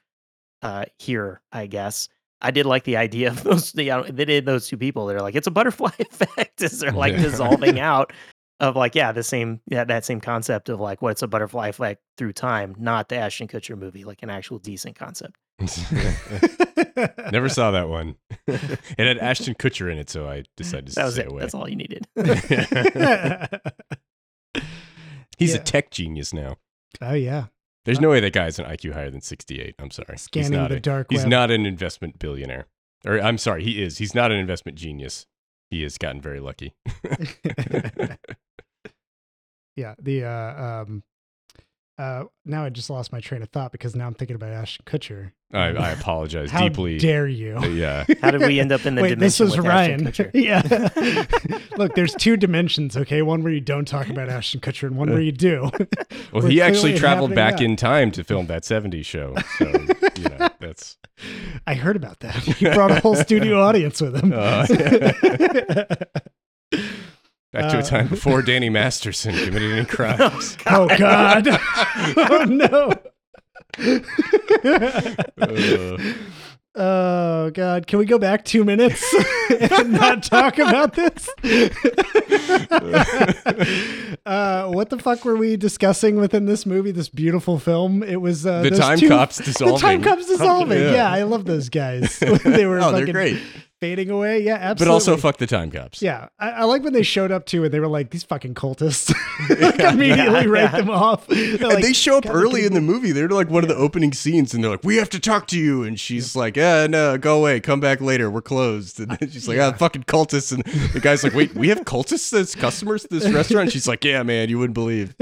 uh here, I guess. I did like the idea of *laughs* those you know, they did those two people. They're like, it's a butterfly *laughs* effect as they're like Yeah. dissolving *laughs* out of like, yeah, the same yeah, that same concept of like what's a butterfly effect through time, not the Ashton Kutcher movie, like an actual decent concept. Never saw that one. it had Ashton Kutcher in it, so I decided to That was stay it. away. That's all you needed. He's Yeah. a tech genius now. oh yeah, There's no way that guy's an IQ higher than 68. I'm sorry. he's Scanning not the a, dark He's web. not an investment billionaire. Or I'm sorry, he is. He's not an investment genius. He has gotten very lucky. *laughs* *laughs* yeah. The uh, um, Uh, now I just lost my train of thought because now I'm thinking about Ashton Kutcher. I, I apologize deeply. How deeply. dare you? yeah. *laughs* How did we end up in the Wait, this dimension was with Ryan. Ashton Kutcher? *laughs* yeah. *laughs* Look, there's two dimensions, okay? One where you don't talk about Ashton Kutcher and one where you do. Well, We're he actually traveled back now. in time to film that 70s show. So, you know, that's. I heard about that. He brought a whole studio audience with him. Uh, back to Uh, a time *laughs* before Danny Masterson committed any crimes. oh God! oh *laughs* no! Uh, Oh God! Can we go back two minutes *laughs* and not talk about this? uh, what the fuck were we discussing within this movie? This beautiful film. It was uh, The time two- cops The dissolving. time cops dissolving. Yeah. yeah. I love those guys. they were oh, they're great. Fading away. Yeah, absolutely. But also, fuck the time cops. Yeah, I, I like when they showed up too, and they were like, "These fucking cultists." *laughs* like, immediately Yeah, write yeah. them off. They're And like, they show up early in the movie. They're like one of the opening scenes, and they're like, "We have to talk to you." And she's like, "Yeah, no, go away. Come back later. We're closed." And then she's like, "Ah, fucking cultists." And the guy's like, "Wait, we have cultists as customers at this *laughs* restaurant?" She's like, "Yeah, man, you wouldn't believe." *laughs*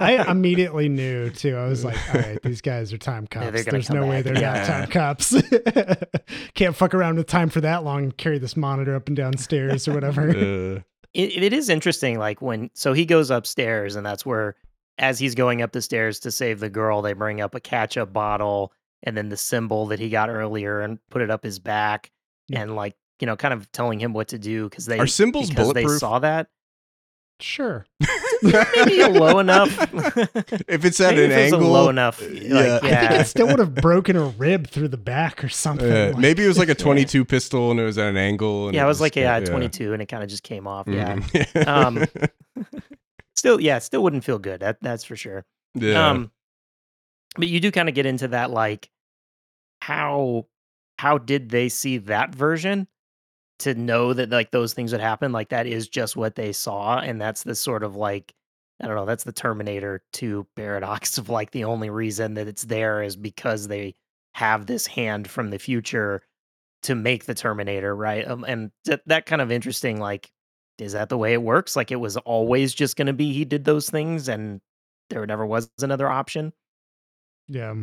I immediately knew too. I was like, all right, these guys are time cops. they're There's come no way they're Yeah. not time cops. Can't fuck around with time for that long. and Carry this monitor up and downstairs *laughs* or whatever. Uh, it, it is interesting like when so he goes upstairs and that's where as he's going up the stairs to save the girl they bring up a ketchup bottle and then the cymbal that he got earlier and put it up his back Yeah. and like you know kind of telling him what to do because they Are cymbals because they saw that sure. *laughs* maybe low enough *laughs* if it's at Maybe an if it's a angle, low enough like, yeah. yeah, I think it still would have broken a rib through the back or something. Uh, like- maybe it was like a 22 pistol and it was at an angle. And yeah it was like yeah yeah. 22 and it kind of just came off yeah Mhm. *laughs* Um, *laughs* still yeah still wouldn't feel good that that's for sure yeah. Um, but you do kind of get into that, like how how did they see that version to know that like those things would happen? Like that is just what they saw, and that's the sort of like I don't know. That's the Terminator 2 paradox of like the only reason that it's there is because they have this hand from the future to make the Terminator, right? Um, and that that kind of interesting. Like, is that the way it works? Like, it was always just going to be he did those things, and there never was another option. yeah.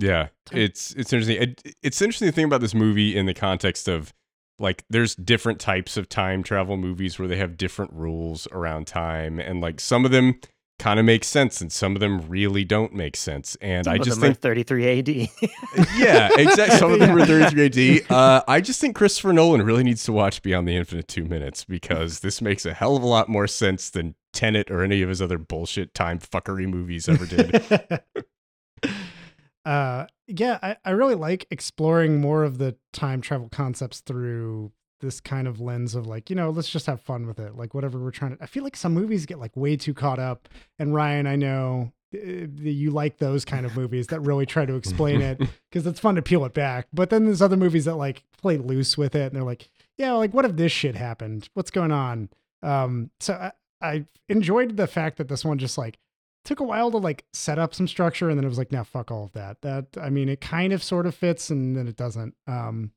Yeah, it's it's interesting. It, it's interesting to think about this movie in the context of like there's different types of time travel movies where they have different rules around time, and like some of them kind of make sense, and some of them really don't make sense. And Some I just think, 33 AD. *laughs* yeah, exactly. Some of them are *laughs* 33 AD. Uh, I just think Christopher Nolan really needs to watch Beyond the Infinite Two Minutes because this makes a hell of a lot more sense than Tenet or any of his other bullshit time fuckery movies ever did. *laughs* uh yeah I, I really like exploring more of the time travel concepts through this kind of lens of like you know let's just have fun with it like whatever we're trying to i feel like some movies get like way too caught up and ryan i know uh, you like those kind of movies that really try to explain it *laughs* because it's fun to peel it back but then there's other movies that like play loose with it and they're like yeah like what if this shit happened? What's going on? Um so i, I enjoyed the fact that this one just like took a while to like set up some structure and then it was like now fuck all of that. That i mean it kind of sort of fits and then it doesn't. Um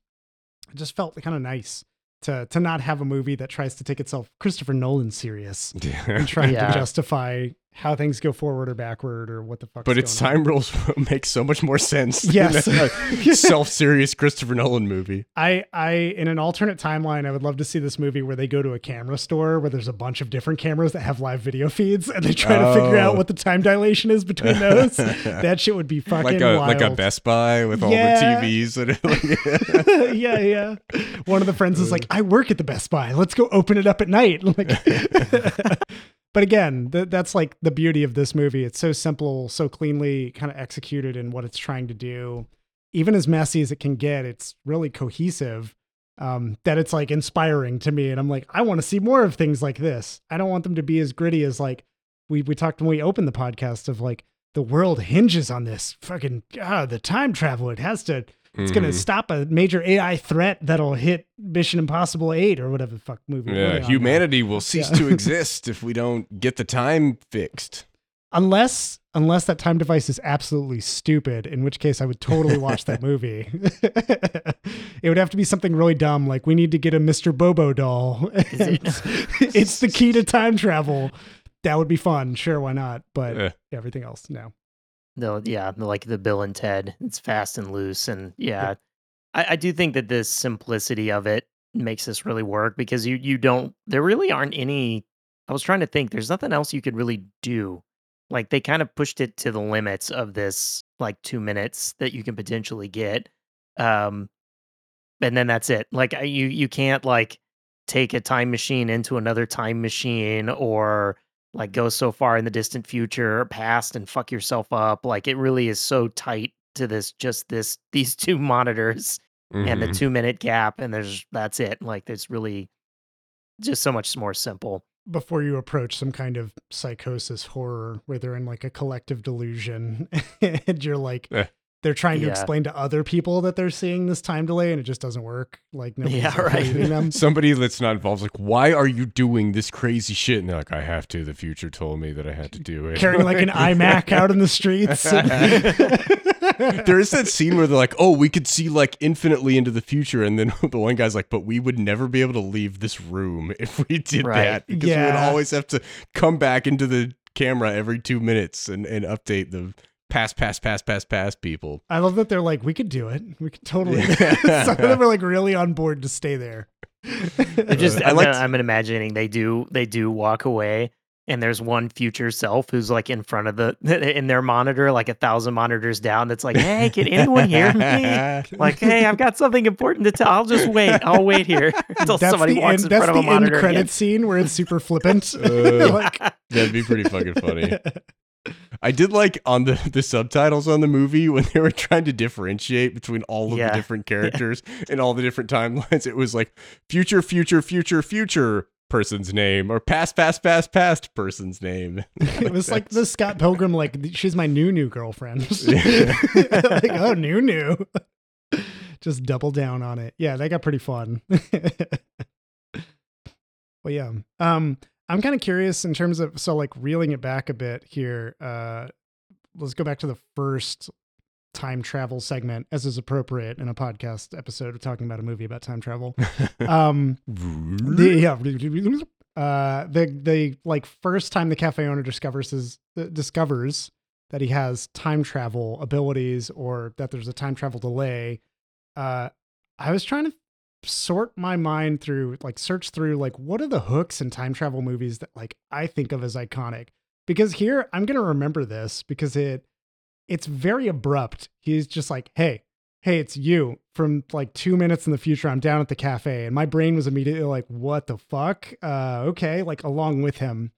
it just felt kind of nice to to not have a movie that tries to take itself christopher nolan serious *laughs* and trying Yeah. to justify how things go forward or backward or what the fuck But its time rules *laughs* make so much more sense. Yes. than a *laughs* self-serious Christopher Nolan movie. I, I, in an alternate timeline, I would love to see this movie where they go to a camera store where there's a bunch of different cameras that have live video feeds, and they try to figure out Oh. what the time dilation is between those. *laughs* that shit would be fucking Like a like a. Best Buy with all the TVs. Are like, yeah, yeah. One of the friends is like, I work at the Best Buy. Let's go open it up at night. Like, but again, th- that's like the beauty of this movie. It's so simple, so cleanly kind of executed in what it's trying to do. Even as messy as it can get, it's really cohesive. Um, that it's like inspiring to me, and I'm like, I want to see more of things like this. I don't want them to be as gritty as like we we talked when we opened the podcast of like the world hinges on this fucking ah the time travel. It has to it's going to stop a major AI threat that'll hit Mission Impossible 8 or whatever the fuck movie. we're yeah, on humanity will cease Yeah. to exist if we don't get the time fixed. Unless unless that time device is absolutely stupid, in which case I would totally watch that *laughs* movie. *laughs* it would have to be something really dumb like we need to get a Mr. Bobo doll. Is *laughs* it's the key to time travel. that would be fun. Sure, why not? But Eh. everything else, no. The yeah, the, like the Bill and Ted. It's fast and loose, and yeah, I, I do think that the simplicity of it makes this really work because you you don't there really aren't any. I was trying to think. There's nothing else you could really do. Like they kind of pushed it to the limits of this like two minutes that you can potentially get, um, and then that's it. Like you you can't like take a time machine into another time machine or like go so far in the distant future or past and fuck yourself up like it really is so tight to this just this *laughs* these two monitors and the Mhm. two minute gap and there's that's it like there's really just so much more simple Before you approach some kind of psychosis horror where they're in like a collective delusion *laughs* and you're like, Eh. They're trying to explain to other people that they're seeing this time delay and it just doesn't work. Like, *laughs* nobody's Yeah, right. believing them. *laughs* Somebody that's not involved is like, why are you doing this crazy shit? And they're like, I have to. The future told me that I had to do it. Carrying like an *laughs* iMac out in the streets. there is that scene where they're like, "Oh, we could see like infinitely into the future," and then the one guy's like, "But we would never be able to leave this room if we did Right. that because we would always have to come back into the camera every two minutes and, and update the past, pass, pass, pass, pass people." I love that they're like, we could do it. We could totally. Yeah. *laughs* Some of them are like really on board to stay there. Just I I'm, liked- I'm imagining they do they do walk away and there's one future self who's like in front of the *laughs* in their monitor like a thousand monitors down that's like hey can anyone hear me *laughs* like hey i've got something important to tell i'll just wait i'll wait here until that's somebody walks end, in front of the a end monitor credit again. scene where it's super flippant. Uh, like, That'd be pretty fucking funny. I did like on the the subtitles on the movie when they were trying to differentiate between all of Yeah. the different *laughs* characters and all the different timelines. It was like future, future, future, future person's name or past, past, past, past person's name. *laughs* *laughs* it was like the Scott Pilgrim, like she's my new new girlfriend. Like, oh, new new. Just double down on it. Yeah, that got pretty fun. well, yeah. Um, I'm kind of curious in terms of so like reeling it back a bit here. Uh, let's go back to the first time travel segment as is appropriate in a podcast episode of talking about a movie about time travel. *laughs* Um, the yeah uh the the like first time the cafe owner discovers his uh, discovers that he has time travel abilities or that there's a time travel delay uh i was trying to sort my mind through like search through like what are the hooks in time travel movies that like i think of as iconic because here i'm gonna remember this because it it's very abrupt he's just like hey hey, it's you from like two minutes in the future. I'm down at the cafe. And my brain was immediately like, what the fuck? Uh, okay, like along with him.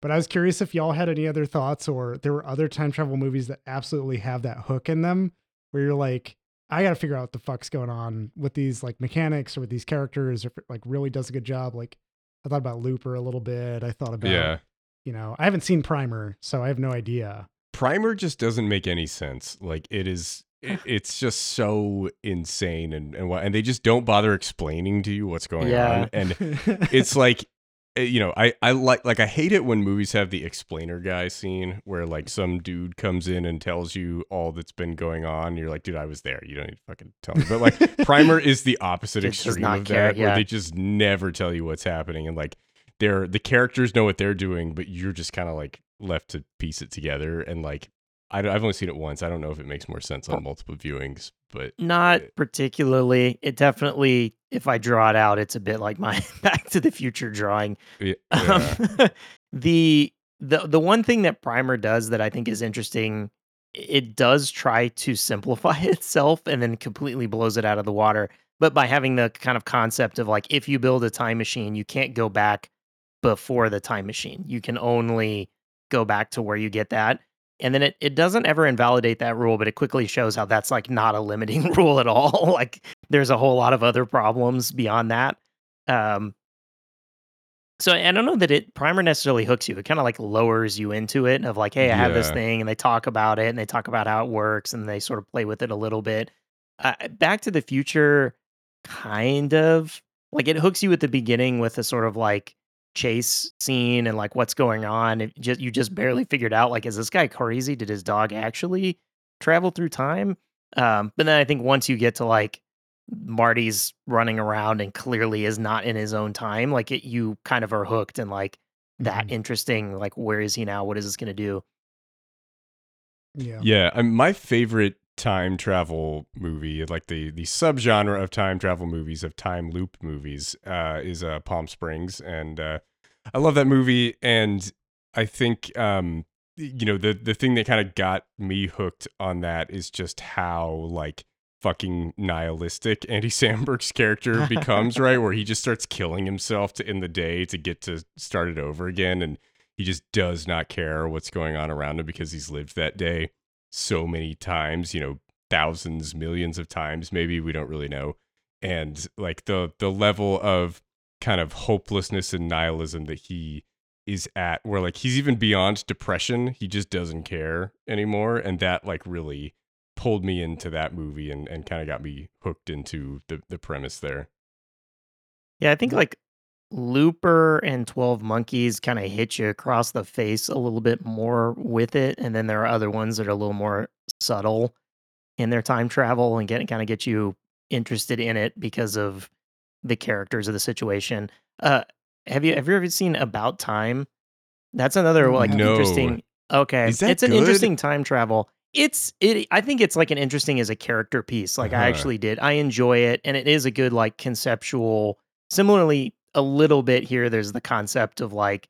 But I was curious if y'all had any other thoughts or there were other time travel movies that absolutely have that hook in them where you're like, I got to figure out what the fuck's going on with these like mechanics or with these characters, or if it like really does a good job. Like, I thought about Looper a little bit. I thought about, yeah. you know, I haven't seen Primer, so I have no idea. Primer just doesn't make any sense. Like it is it, *sighs* it's just so insane and and and they just don't bother explaining to you what's going Yeah. on and *laughs* it's like Eh, you know i i like like i hate it when movies have the explainer guy scene where like some dude comes in and tells you all that's been going on you're like dude i was there you don't need to fucking tell me but like *laughs* primer is the opposite extreme of care, that where they just never tell you what's happening and like they're the characters know what they're doing but you're just kind of like left to piece it together and like I, have only seen it once. I don't know if it makes more sense on multiple viewings, but Not particularly. It definitely, if I draw it out, it's a bit like my *laughs* Back to the Future drawing. *laughs* yeah, Um, *laughs* the the the one thing that Primer does that I think is interesting, it does try to simplify itself and then completely blows it out of the water. But by having the kind of concept of like, if you build a time machine, you can't go back before the time machine. You can only go back to where you get that. And then it, it doesn't ever invalidate that rule, but it quickly shows how that's like not a limiting rule at all. like there's a whole lot of other problems beyond that. Um, so I don't know that it primer necessarily hooks you. It kind of like lowers you into it of like, hey, I have this thing, and they talk about it and they talk about how it works and they sort of play with it a little bit. Uh, Back to the Future, kind of like it hooks you at the beginning with a sort of like chase scene and like what's going on. It just you just barely figured out like, is this guy crazy? Did his dog actually travel through time? Um, but then I think once you get to like Marty's running around and clearly is not in his own time, like it, you kind of are hooked and like, that Mhm. interesting. Like, where is he now? What is this going to do? Yeah. Yeah, um, my favorite time travel movie, like the the subgenre of time travel movies, of time loop movies, uh, is uh, Palm Springs, and uh, I love that movie. And I think, um, you know, the the thing that kind of got me hooked on that is just how like fucking nihilistic *laughs* Andy Samberg's character becomes, right? Where he just starts killing himself to in the day to get to start it over again, and he just does not care what's going on around him because he's lived that day so many times, you know, thousands, millions of times, maybe we don't really know. And like the the level of kind of hopelessness and nihilism that he is at where like he's even beyond depression, he just doesn't care anymore and that like really pulled me into that movie and, and kind of got me hooked into the, the premise there. Yeah, I think like Looper and 12 Monkeys kind of hit you across the face a little bit more with it. And then there are other ones that are a little more subtle in their time travel and get kind of get you interested in it because of the characters of the situation. Uh have you have you ever seen About Time? That's another like No. interesting Okay. Is that it's an interesting time travel. It's it I think it's like an interesting as a character piece. Like I Uh-huh. actually did. I enjoy it and it is a good like conceptual similarly a little bit here there's the concept of like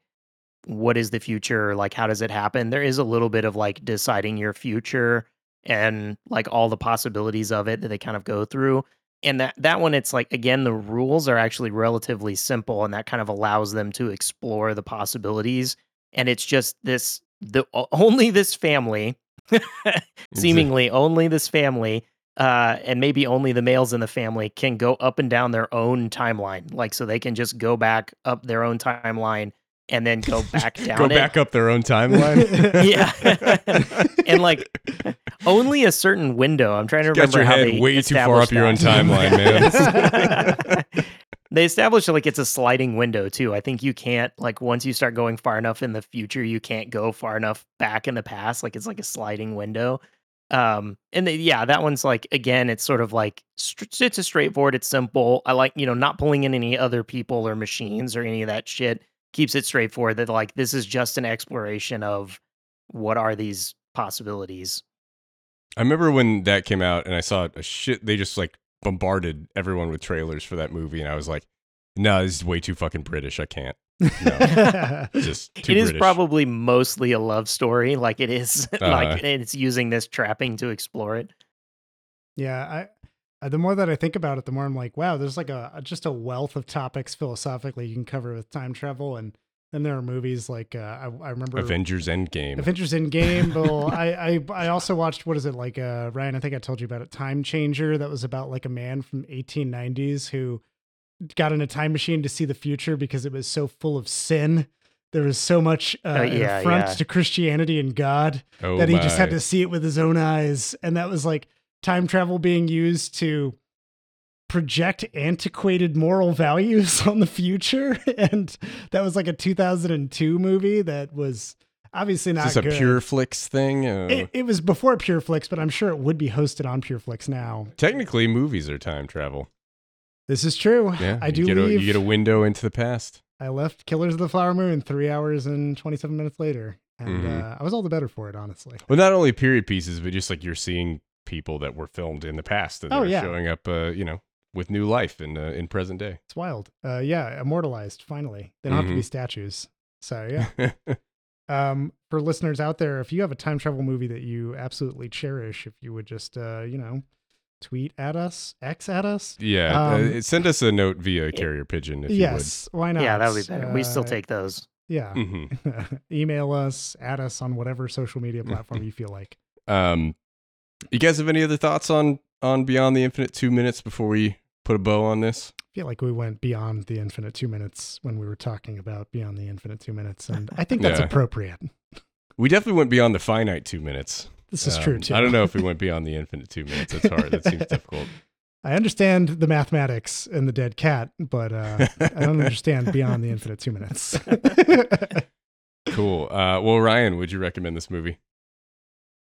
what is the future like how does it happen there is a little bit of like deciding your future and like all the possibilities of it that they kind of go through and that that one it's like again the rules are actually relatively simple and that kind of allows them to explore the possibilities and it's just this the *laughs* only this family seemingly only this family uh and maybe only the males in the family can go up and down their own timeline like so they can just go back up their own timeline and then go back *laughs* down Go it. back up their own timeline. *laughs* yeah and like only a certain window i'm trying to Got remember your how head they way too far up your own timeline, man. *laughs* they established like it's a sliding window too. I think you can't like once you start going far enough in the future you can't go far enough back in the past. Like it's like a sliding window. Um and yeah that one's like again it's sort of like it's a straightforward it's simple. I like you know not pulling in any other people or machines or any of that shit keeps it straightforward that like this is just an exploration of what are these possibilities. I remember when that came out and I saw a shit they just like bombarded everyone with trailers for that movie and I was like, no, this is way too fucking British. I can't. *laughs* No. Just too it is British. probably mostly a love story like it is *laughs* Uh-huh. like it's using this trapping to explore it Yeah, I uh, the more that I think about it, the more I'm like, wow, there's like a a- just a wealth of topics philosophically you can cover with time travel, and then there are movies like uh, I, I remember Avengers Endgame. Avengers Endgame. Well, I, I I also watched what is it like uh, Ryan? I think I told you about it. Time Changer. That was about like a man from 1890s who got in a time machine to see the future because it was so full of sin. There was so much uh, Oh, yeah, affront yeah. to Christianity and God oh that he just had to see it with his own eyes, and that was like time travel being used to project antiquated moral *laughs* values on the future *laughs* and that was like a 2002 movie that was obviously not Is this a good. Pure Flix thing? It, it was before PureFlix, but I'm sure it would be hosted on PureFlix now. technically, movies are time travel. This is true. Yeah, I you do get a, you get a window into the past. I left Killers of the Flower Moon three hours and 27 minutes later, and Mhm. uh, I was all the better for it, honestly. Well, not only period pieces, but just like you're seeing people that were filmed in the past and Oh, they're yeah. showing up, uh, you know, with new life in uh, in present day. It's wild. Uh, yeah, immortalized finally. They don't have to be Mhm. statues. So *laughs* yeah. um, for listeners out there, if you have a time travel movie that you absolutely cherish, if you would just uh, you know, tweet at us, X at us. yeah, Um, uh, send us a note via carrier pigeon if yes, why not? yeah that would be better we still Uh, take those Yeah. you would. hmm Email us, add us on whatever social media platform you feel like. *laughs* Um, you guys have any other thoughts on on Beyond the Infinite? Two minutes before we put a bow on this. I feel like we went beyond the infinite two minutes when we were talking about beyond the infinite two minutes, and I think that's Yeah. appropriate. We definitely went beyond the finite two minutes. This is Um, true too. I don't know if we *laughs* went beyond the infinite two minutes. That's hard. That seems difficult. *laughs* I understand the mathematics and the dead cat, but uh, I don't understand beyond the infinite two minutes. *laughs* Cool. Uh, well, Ryan, would you recommend this movie?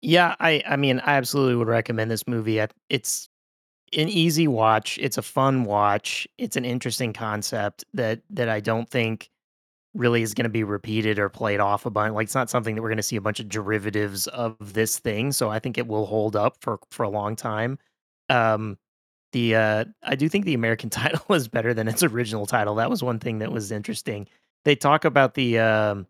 Yeah, I I mean, I absolutely would recommend this movie. I, it's an easy watch. It's a fun watch. It's an interesting concept that that I don't think really is going to be repeated or played off a bunch. Like it's not something that we're going to see a bunch of derivatives of this thing. So I think it will hold up for for a long time. Um, the uh, I do think the American *laughs* title is better than its original title. That was one thing that was interesting. They talk about the um,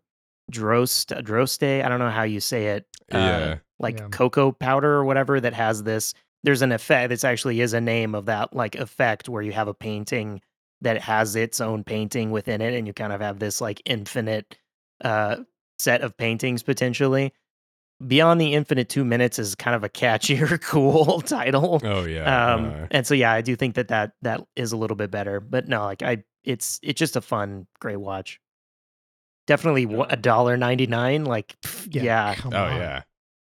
drost droste. I don't know how you say it. uh, Yeah. like Yeah. cocoa powder or whatever that has this. There's an effect. This actually is a name of that like effect where you have a painting that has its own painting within it, and you kind of have this like infinite uh, set of paintings potentially. Beyond the Infinite Two Minutes is kind of a catchier, *laughs* cool title. Oh yeah. Um, uh, and so yeah, I do think that that that is a little bit better. But no, like I, it's it's just a fun, great watch. Definitely a dollar ninety nine. Like pff, yeah, come oh on. yeah,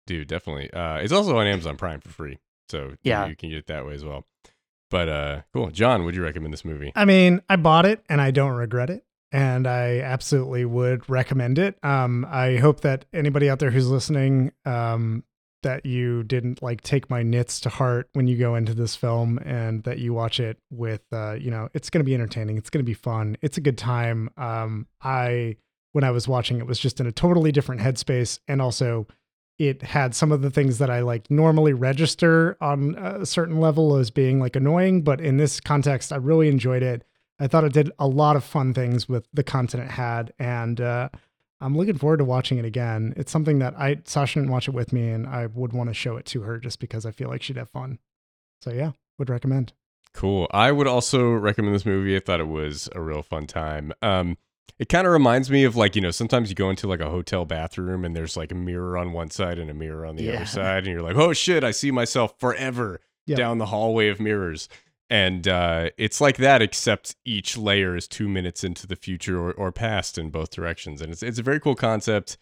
dude, definitely. Uh, it's also on Amazon Prime for free, so you- Yeah. you can get it that way as well. But uh, cool, John, would you recommend this movie? I mean, I bought it and I don't regret it. And I absolutely would recommend it. Um, I hope that anybody out there who's listening, um, that you didn't like take my nits to heart when you go into this film and that you watch it with, uh, you know, it's going to be entertaining. It's going to be fun. It's a good time. Um, I, when I was watching it, was just in a totally different headspace. And also, it had some of the things that I like normally register on a certain level as being like annoying, but in this context, I really enjoyed it. I thought it did a lot of fun things with the content it had, and uh, I'm looking forward to watching it again. It's something that I Sasha didn't watch it with me, and I would want to show it to her just because I feel like she'd have fun. So yeah, would recommend. Cool. I would also recommend this movie. I thought it was a real fun time. Um, it kind of reminds me of like you know sometimes you go into like a hotel bathroom and there's like a mirror on one side and a mirror on the Yeah. other side, and you're like, oh shit, I see myself forever Yeah. down the hallway of mirrors. And uh, it's like that, except each layer is two minutes into the future or, or past in both directions, and it's it's a very cool concept.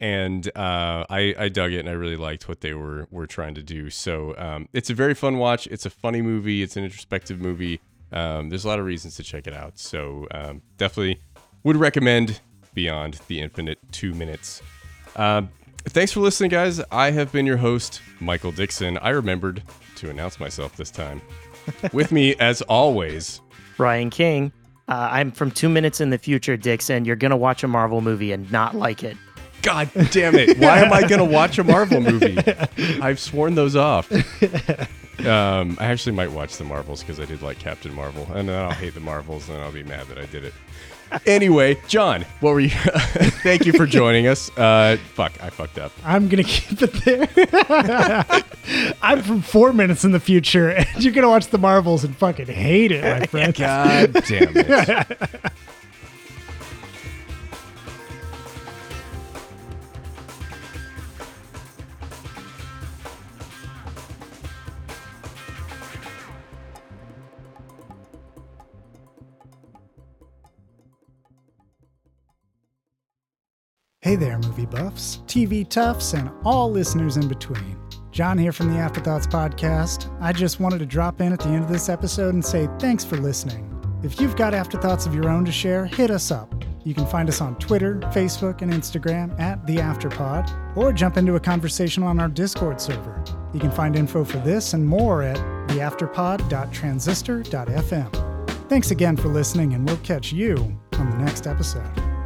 And uh, I I dug it, and I really liked what they were were trying to do. So um, it's a very fun watch. It's a funny movie. It's an introspective movie. Um, there's a lot of reasons to check it out. So um, definitely would recommend Beyond the Infinite Two Minutes. Um, thanks for listening, guys. I have been your host, Michael Dixon. I remembered to announce myself this time. *laughs* With me, as always, Ryan King. Uh, I'm from two minutes in the future, Dixon. You're gonna watch a Marvel movie and not like it. God damn it. Why am I going to watch a Marvel movie? *laughs* I've sworn those off. *laughs* Um, I actually might watch the Marvels because I did like Captain Marvel, and then I'll hate the Marvels, and then I'll be mad that I did it. Anyway, John, what were you? *laughs* Thank you for joining us. Uh, fuck, I fucked up. I'm gonna keep it there. *laughs* I'm from four minutes in the future, and you're gonna watch the Marvels and fucking hate it, my *laughs* friend. God damn it. Hey there, movie buffs, TV toughs, and all listeners in between. John here from the Afterthoughts Podcast. I just wanted to drop in at the end of this episode and say thanks for listening. If you've got afterthoughts of your own to share, hit us up. You can find us on Twitter, Facebook, and Instagram at The Afterpod, or jump into a conversation on our Discord server. You can find info for this and more at theafterpod.transistor.fm. Thanks again for listening, and we'll catch you on the next episode.